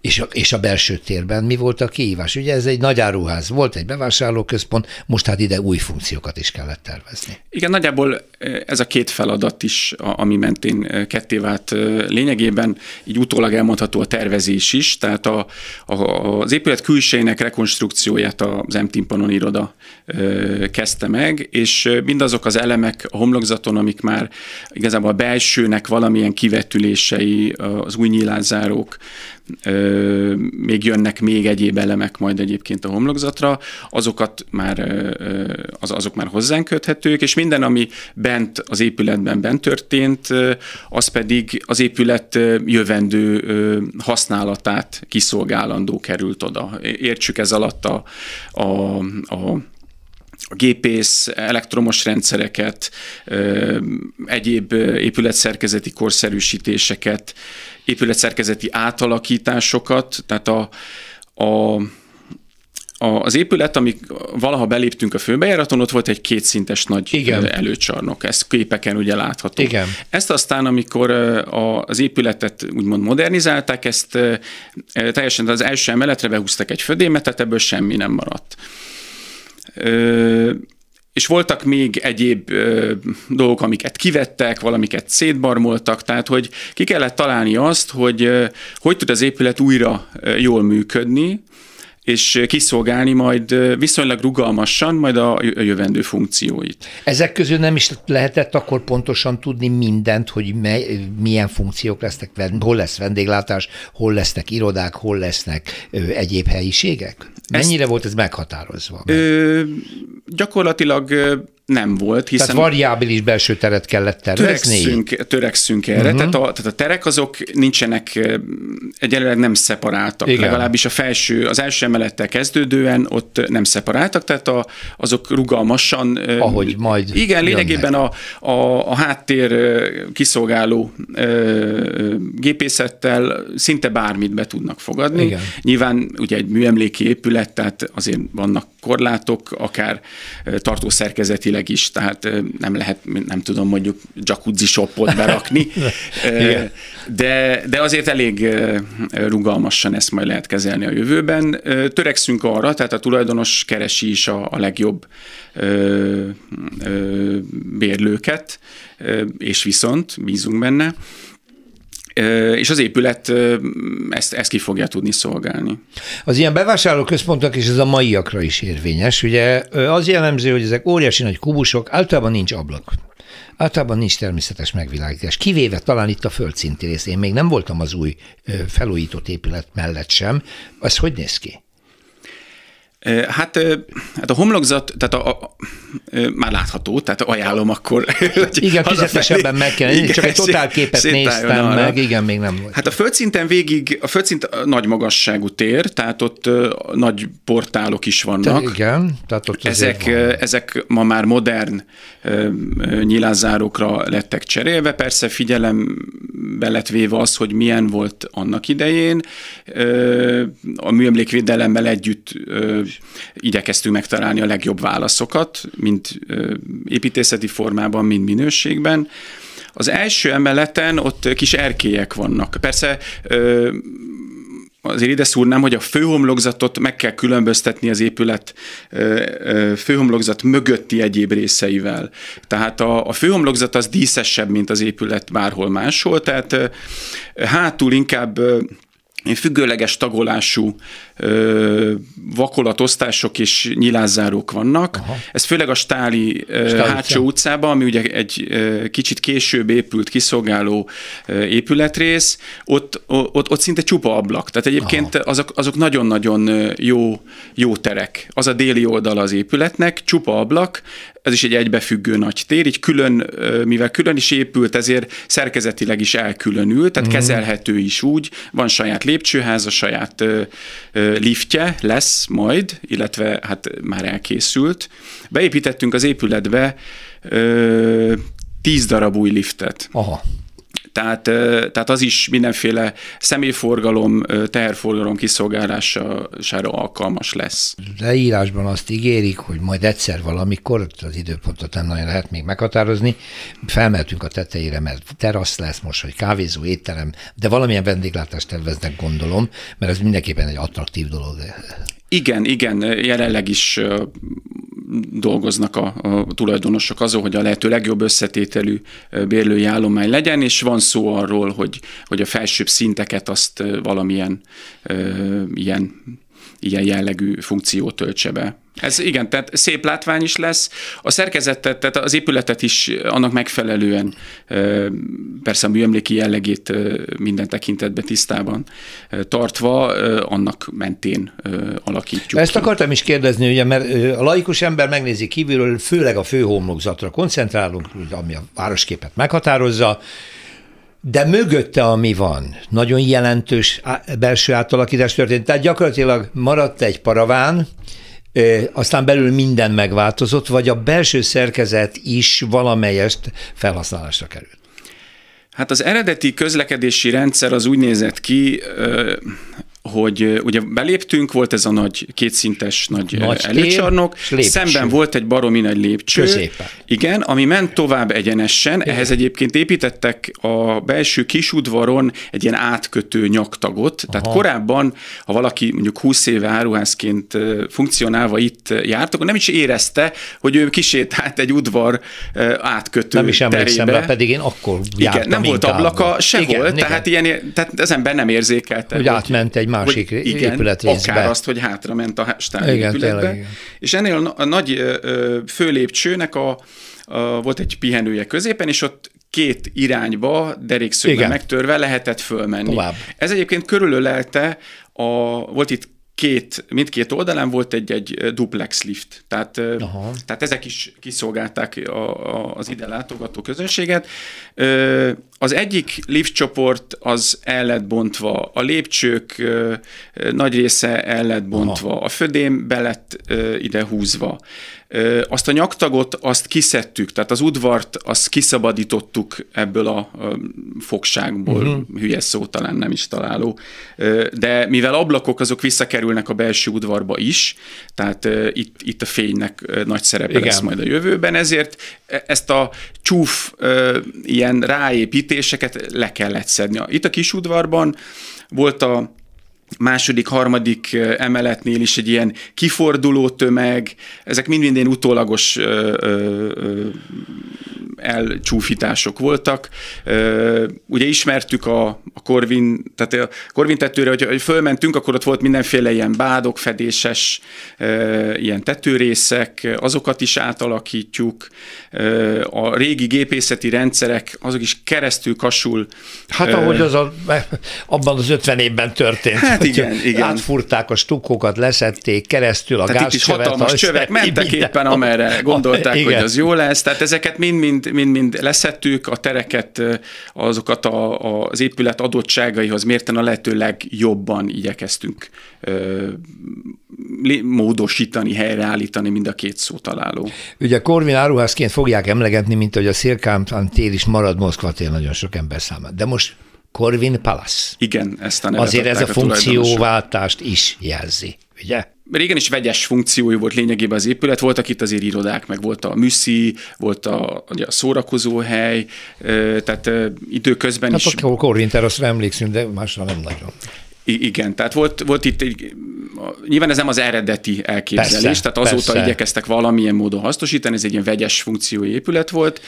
és a, és a belső térben mi volt a kihívás? Ugye ez egy nagy áruház, volt egy bevásárlóközpont, most hát ide új funkciókat is kellett tervezni. Igen, nagyjából ez a két feladat is, ami mentén ketté vált lényegében, így utólag elmondható a tervezés is, tehát a, a, az épület külsejének rekonstrukcióját az M-Timpanon iroda kezdte meg, és mindazok az elemek a homlokzaton, amik már igazából a belsőnek valamilyen kivetülései, az új nyilázárók, még jönnek még egyéb elemek majd egyébként a homlokzatra, azokat már, az, azok már hozzánk köthetők, és minden, ami bent az épületben bent történt, az pedig az épület jövendő használatát kiszolgálandó került oda. Értsük ez alatt a, a, a a gépész, elektromos rendszereket, egyéb épületszerkezeti korszerűsítéseket, épületszerkezeti átalakításokat, tehát a, a az épület, amik valaha beléptünk a főbejáraton, ott volt egy kétszintes nagy Igen. előcsarnok, ez képeken ugye látható. Igen. Ezt aztán, amikor az épületet úgymond modernizálták, ezt teljesen az első emeletre behúztak egy födémetet, ebből semmi nem maradt. És voltak még egyéb ö, dolgok, amiket kivettek, valamiket szétbarmoltak, tehát hogy ki kellett találni azt, hogy ö, hogy tud az épület újra ö, jól működni, és kiszolgálni majd viszonylag rugalmasan majd a jövendő funkcióit. Ezek közül nem is lehetett akkor pontosan tudni mindent, hogy mely, milyen funkciók lesznek, hol lesz vendéglátás, hol lesznek irodák, hol lesznek ö, egyéb helyiségek? Mennyire Ezt, volt ez meghatározva? Ö, gyakorlatilag nem volt, hiszen... Tehát variábilis belső teret kellett tervezni? Törekszünk, törekszünk erre, uh-huh. tehát, a, tehát a terek azok nincsenek, egyelőre nem szeparáltak, Igen. legalábbis a felső, az első emelettel kezdődően ott nem szeparáltak, tehát a, azok rugalmasan... Ahogy majd Igen, lényegében a, a, a háttér kiszolgáló gépészettel szinte bármit be tudnak fogadni. Igen. Nyilván ugye egy műemléki épület, tehát azért vannak korlátok, akár tartószerkezetileg is, tehát nem lehet, nem tudom, mondjuk jacuzzi shopot berakni, de, de azért elég rugalmasan ezt majd lehet kezelni a jövőben. Törekszünk arra, tehát a tulajdonos keresi is a, a legjobb bérlőket, és viszont bízunk benne, és az épület ezt, ezt ki fogja tudni szolgálni. Az ilyen bevásárlóközpontok és ez a maiakra is érvényes. Ugye az jellemző, hogy ezek óriási nagy kubusok, általában nincs ablak. Általában nincs természetes megvilágítás, kivéve talán itt a földszinti rész. Én még nem voltam az új felújított épület mellett sem. Ez hogy néz ki? Hát, hát a homlokzat, tehát a, a, a, már látható, tehát ajánlom akkor. Igen, fizetesebben meg kell, igen, csak egy totálképet néztem arra. meg, igen, még nem volt. Hát a földszinten végig, a földszint nagy magasságú tér, tehát ott nagy portálok is vannak. Te, igen, tehát ott ezek, van. ezek ma már modern nyilázárókra lettek cserélve, persze figyelembe lett véve az, hogy milyen volt annak idején. A műemlékvédelemmel együtt igyekeztünk megtalálni a legjobb válaszokat, mind építészeti formában, mind minőségben. Az első emeleten ott kis erkélyek vannak. Persze azért ide szúrnám, hogy a főhomlokzatot meg kell különböztetni az épület főhomlokzat mögötti egyéb részeivel. Tehát a, a főhomlokzat az díszesebb, mint az épület bárhol máshol, tehát hátul inkább függőleges tagolású ö, vakolatosztások és nyilázárók vannak. Aha. Ez főleg a Stáli, ö, hátsó utcában, ami ugye egy ö, kicsit később épült kiszolgáló ö, épületrész, ott, ott, ott szinte csupa ablak. Tehát egyébként azok, azok nagyon-nagyon jó, jó terek. Az a déli oldal az épületnek, csupa ablak, ez is egy egybefüggő nagy tér, így külön, mivel külön is épült, ezért szerkezetileg is elkülönült, tehát mm. kezelhető is úgy, van saját lépcsőháza, saját liftje lesz majd, illetve hát már elkészült. Beépítettünk az épületbe tíz darab új liftet. Aha. Tehát, tehát az is mindenféle személyforgalom, teherforgalom kiszolgálására alkalmas lesz. Leírásban azt ígérik, hogy majd egyszer valamikor, az időpontot nem nagyon lehet még meghatározni, felmeltünk a tetejére, mert terasz lesz most, hogy kávézó, étterem, de valamilyen vendéglátást terveznek, gondolom, mert ez mindenképpen egy attraktív dolog. Igen, igen, jelenleg is dolgoznak a, a tulajdonosok azon, hogy a lehető legjobb összetételű bérlői állomány legyen, és van szó arról, hogy, hogy a felsőbb szinteket azt valamilyen ilyen, ilyen jellegű funkciót töltse be. Ez igen, tehát szép látvány is lesz. A szerkezetet, tehát az épületet is annak megfelelően persze a műemléki jellegét minden tekintetben tisztában tartva, annak mentén alakítjuk. Ezt akartam is kérdezni, ugye, mert a laikus ember megnézi kívülről, főleg a főhomlokzatra koncentrálunk, ami a városképet meghatározza, de mögötte, ami van, nagyon jelentős belső átalakítás történt. Tehát gyakorlatilag maradt egy paraván, aztán belül minden megváltozott, vagy a belső szerkezet is valamelyest felhasználásra került? Hát az eredeti közlekedési rendszer az úgy nézett ki, hogy ugye beléptünk, volt ez a nagy kétszintes nagy, nagy előcsarnok, szemben volt egy baromi nagy lépcső. Középen. Igen, ami ment tovább egyenesen, Igen. ehhez egyébként építettek a belső kisudvaron egy ilyen átkötő nyaktagot, Aha. tehát korábban, ha valaki mondjuk 20 éve áruházként funkcionálva itt járt, akkor nem is érezte, hogy ő kisétált egy udvar átkötő Nem is emlékszem rá, pedig én akkor Igen, nem volt ablaka sehol, igen, tehát, igen. Ilyen, tehát az ember nem érzékelte. Hogy, hogy átment egy másik hogy igen, épületrészbe. Akár azt, hogy hátra ment a stáli igen, épületbe. Tényleg, igen. És ennél a, a nagy főlépcsőnek a, a, volt egy pihenője középen, és ott két irányba derékszögben megtörve lehetett fölmenni. Tovább. Ez egyébként körülölelte, a, volt itt két, mindkét oldalán volt egy-egy duplex lift, tehát, Aha. tehát ezek is kiszolgálták a, a, az ide látogató közönséget. Az egyik lift csoport az el lett bontva, a lépcsők nagy része el lett bontva, Aha. a födém be lett ide húzva. Azt a nyaktagot, azt kiszedtük, tehát az udvart, azt kiszabadítottuk ebből a fogságból, uh-huh. hülye szó talán nem is találó, de mivel ablakok azok visszakerülnek a belső udvarba is, tehát itt, itt a fénynek nagy szerepe Igen. lesz majd a jövőben, ezért e, ezt a csúf ilyen ráépítéseket le kellett szedni. Itt a kis udvarban volt a második, harmadik emeletnél is egy ilyen kiforduló tömeg, ezek mind-mind utólagos ö, ö, ö, elcsúfítások voltak. Ugye ismertük a, a Korvin, tehát a Korvin tetőre, hogy, hogy fölmentünk, akkor ott volt mindenféle ilyen bádok, fedéses ilyen tetőrészek, azokat is átalakítjuk. A régi gépészeti rendszerek, azok is keresztül kasul. Hát ahogy az a, abban az 50 évben történt. Hát igen, igen. Átfurták a stukkókat, leszették keresztül a tehát itt is hatalmas csövek mentek éppen, amerre gondolták, igen. hogy az jó lesz. Tehát ezeket mind-mind mind-mind leszettük, a tereket, azokat a, a, az épület adottságaihoz mérten a lehető legjobban igyekeztünk ö, módosítani, helyreállítani mind a két szó találó. Ugye Korvin áruházként fogják emlegetni, mint hogy a Szélkámtán tér is marad Moszkva tér nagyon sok ember számára. De most Corvin Palace. Igen, ezt a nevet Azért ez a, a funkcióváltást is jelzi, ugye? régen is vegyes funkciójú volt lényegében az épület, voltak itt azért irodák, meg volt a műszi, volt a, a szórakozóhely, tehát időközben hát is... Hát a Corvinter, azt emlékszünk, de másra nem nagyon. I- igen, tehát volt, volt itt egy, nyilván ez nem az eredeti elképzelés, persze, tehát azóta persze. igyekeztek valamilyen módon hasznosítani, ez egy ilyen vegyes funkció épület volt.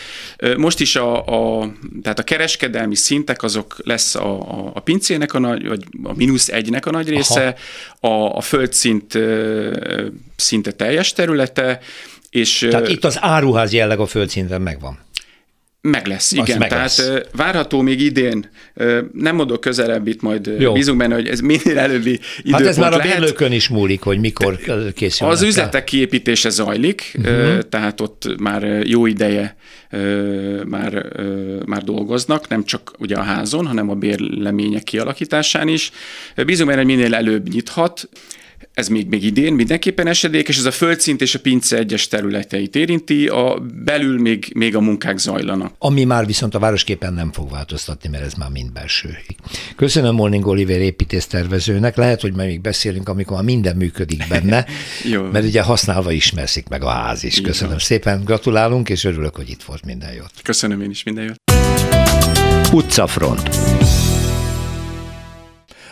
Most is a, a, tehát a kereskedelmi szintek azok lesz a, a, a pincének a nagy, vagy a mínusz egynek a nagy része, a, a földszint szinte teljes területe, és, Tehát itt az áruház jelleg a földszinten megvan. Meg lesz, igen. Meg Tehát lesz. várható még idén, nem mondok közelebb itt, majd Jó. bízunk benne, hogy ez minél előbbi időpont Hát ez már a bérlőkön is múlik, hogy mikor készül. Az üzletek kiépítése zajlik, uh-huh. tehát ott már jó ideje már, már dolgoznak, nem csak ugye a házon, hanem a bérlemények kialakításán is. Bízunk benne, hogy minél előbb nyithat ez még, még idén mindenképpen esedékes, ez a földszint és a pince egyes területeit érinti, a belül még, még a munkák zajlanak. Ami már viszont a városképen nem fog változtatni, mert ez már mind belső. Köszönöm Morning Oliver építésztervezőnek, lehet, hogy majd még beszélünk, amikor már minden működik benne, Jó. mert ugye használva ismerszik meg a ház is. Köszönöm Jó. szépen, gratulálunk, és örülök, hogy itt volt minden jót. Köszönöm én is minden jót. Utcafront.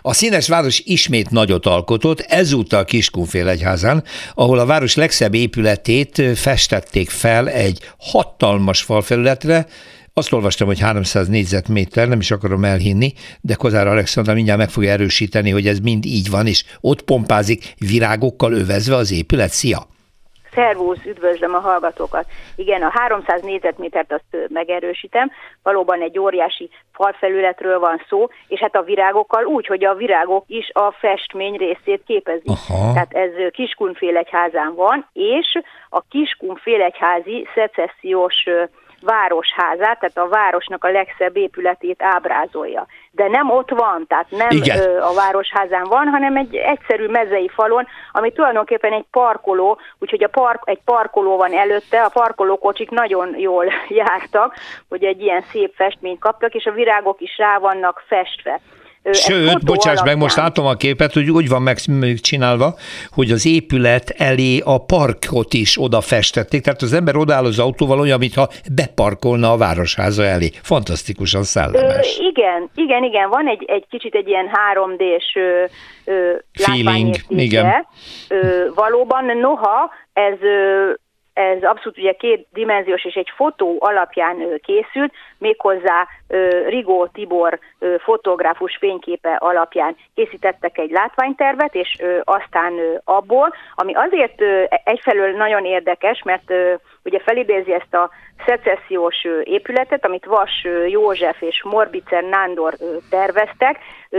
A színes város ismét nagyot alkotott, ezúttal Kiskunfélegyházán, ahol a város legszebb épületét festették fel egy hatalmas falfelületre, azt olvastam, hogy 300 négyzetméter, nem is akarom elhinni, de Kozár Alexandra mindjárt meg fogja erősíteni, hogy ez mind így van, és ott pompázik virágokkal övezve az épület. Szia! Szervusz, üdvözlöm a hallgatókat. Igen, a 300 négyzetmétert azt megerősítem, valóban egy óriási falfelületről van szó, és hát a virágokkal úgy, hogy a virágok is a festmény részét képezik. Aha. Tehát ez Kiskunfélegyházán van, és a Kiskunfélegyházi szecessziós városházát, tehát a városnak a legszebb épületét ábrázolja. De nem ott van, tehát nem Igen. a városházán van, hanem egy egyszerű mezei falon, ami tulajdonképpen egy parkoló, úgyhogy a park, egy parkoló van előtte, a parkolókocsik nagyon jól jártak, hogy egy ilyen szép festményt kaptak, és a virágok is rá vannak festve. Sőt, bocsáss meg, most látom a képet, hogy úgy van megcsinálva, hogy az épület elé a parkot is oda festették, tehát az ember odáll az autóval olyan, mintha beparkolna a városháza elé. Fantasztikusan szellemes. Ö, igen, igen, igen, van egy, egy kicsit egy ilyen 3D-s feeling, igen. Ö, valóban, noha ez ö, ez abszolút ugye két dimenziós és egy fotó alapján készült, méghozzá Rigó Tibor fotográfus fényképe alapján készítettek egy látványtervet, és aztán abból, ami azért egyfelől nagyon érdekes, mert ugye felidézi ezt a szecessziós épületet, amit Vas József és Morbicer Nándor terveztek,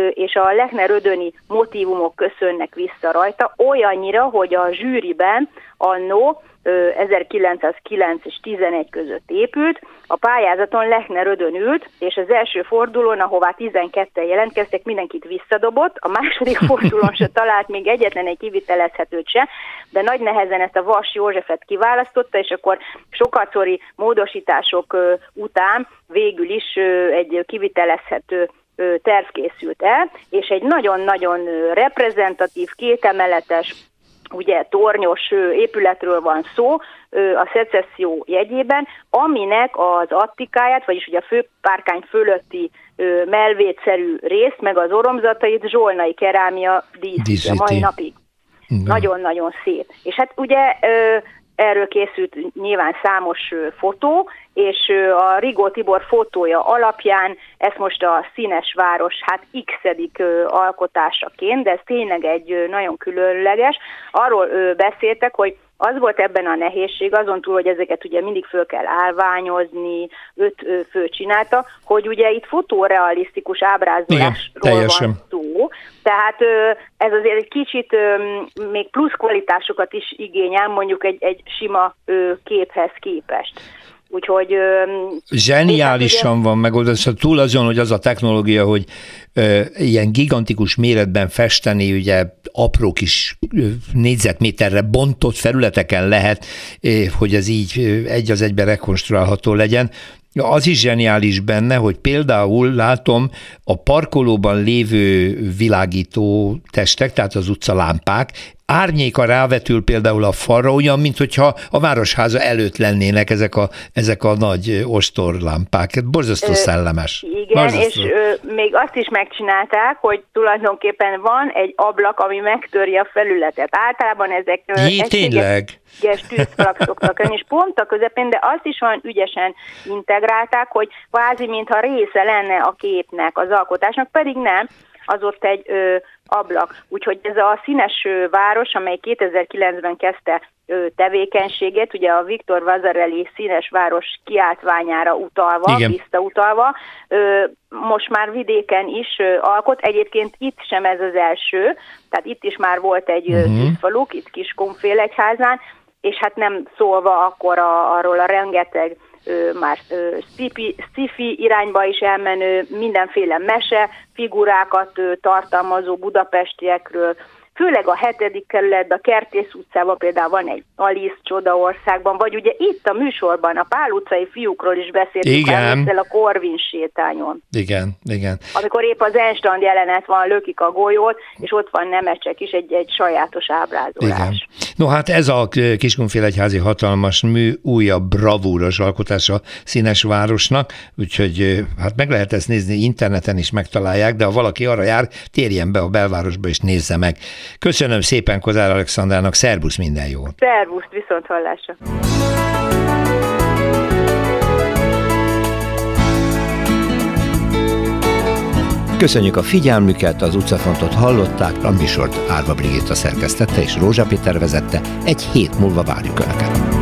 és a Lechner Ödöni motivumok köszönnek vissza rajta, olyannyira, hogy a zsűriben annó 1909 és 11 között épült, a pályázaton Lechner Ödön ült, és az első fordulón, ahová 12-en jelentkeztek, mindenkit visszadobott, a második fordulón se talált még egyetlen egy kivitelezhetőt se, de nagy nehezen ezt a Vas Józsefet kiválasztotta, és akkor sokatszori módosítások után végül is egy kivitelezhető terv készült el, és egy nagyon-nagyon reprezentatív, kétemeletes, ugye tornyos épületről van szó a szecesszió jegyében, aminek az attikáját, vagyis ugye a főpárkány fölötti melvétszerű részt, meg az oromzatait zsolnai kerámia díszíti mai napig. Nagyon-nagyon szép. És hát ugye erről készült nyilván számos fotó, és a Rigó Tibor fotója alapján ezt most a Színes Város hát x alkotásaként, de ez tényleg egy nagyon különleges. Arról beszéltek, hogy az volt ebben a nehézség, azon túl, hogy ezeket ugye mindig föl kell állványozni, öt fő csinálta, hogy ugye itt fotorealisztikus ábrázolásról van szó, tehát ez azért egy kicsit még plusz kvalitásokat is igényel, mondjuk egy, egy sima képhez képest. Úgyhogy... Zseniálisan ugye... van megoldva, szóval túl azon, hogy az a technológia, hogy ö, ilyen gigantikus méretben festeni, ugye apró kis négyzetméterre bontott felületeken lehet, hogy ez így egy az egyben rekonstruálható legyen. Az is zseniális benne, hogy például látom a parkolóban lévő világító testek, tehát az utcalámpák, árnyéka rávetül például a falra, olyan, mint hogyha a városháza előtt lennének ezek a, ezek a nagy ostorlámpák. Borzasztó szellemes. Igen, Borzasztó. és ö, még azt is megcsinálták, hogy tulajdonképpen van egy ablak, ami megtöri a felületet. Általában ezek Jé, tényleg? Ügyes tűzfalak szoktak lenni, és pont a közepén, de azt is van ügyesen integrálták, hogy kvázi mintha része lenne a képnek, az alkotásnak, pedig nem, az ott egy ö, ablak. Úgyhogy ez a színes város, amely 2009-ben kezdte ö, tevékenységét, ugye a Viktor Vazareli színes város kiáltványára utalva, Igen. visszautalva, ö, most már vidéken is ö, alkot. Egyébként itt sem ez az első, tehát itt is már volt egy uh-huh. tűzfaluk, itt Kiskunfélegyházán, és hát nem szólva akkor a, arról a rengeteg már sci-fi irányba is elmenő, mindenféle mese figurákat tartalmazó budapestiekről, főleg a hetedik kerületben, a Kertész utcában például van egy Alice Csodaországban, vagy ugye itt a műsorban a Pál utcai fiúkról is beszéltünk igen. a Korvin sétányon. Igen, igen. Amikor épp az Enstrand jelenet van, lökik a golyót, és ott van Nemecsek is, egy, egy sajátos ábrázolás. Igen. No hát ez a Kiskunfélegyházi hatalmas mű újabb bravúros alkotása Színes Városnak, úgyhogy hát meg lehet ezt nézni, interneten is megtalálják, de ha valaki arra jár, térjen be a belvárosba és nézze meg. Köszönöm szépen Kozár Alexandrának, szervusz, minden jó. Szervusz, viszont hallásra. Köszönjük a figyelmüket, az utcafrontot hallották, a műsort Árva Brigitta szerkesztette és Rózsa Péter vezette. Egy hét múlva várjuk Önöket.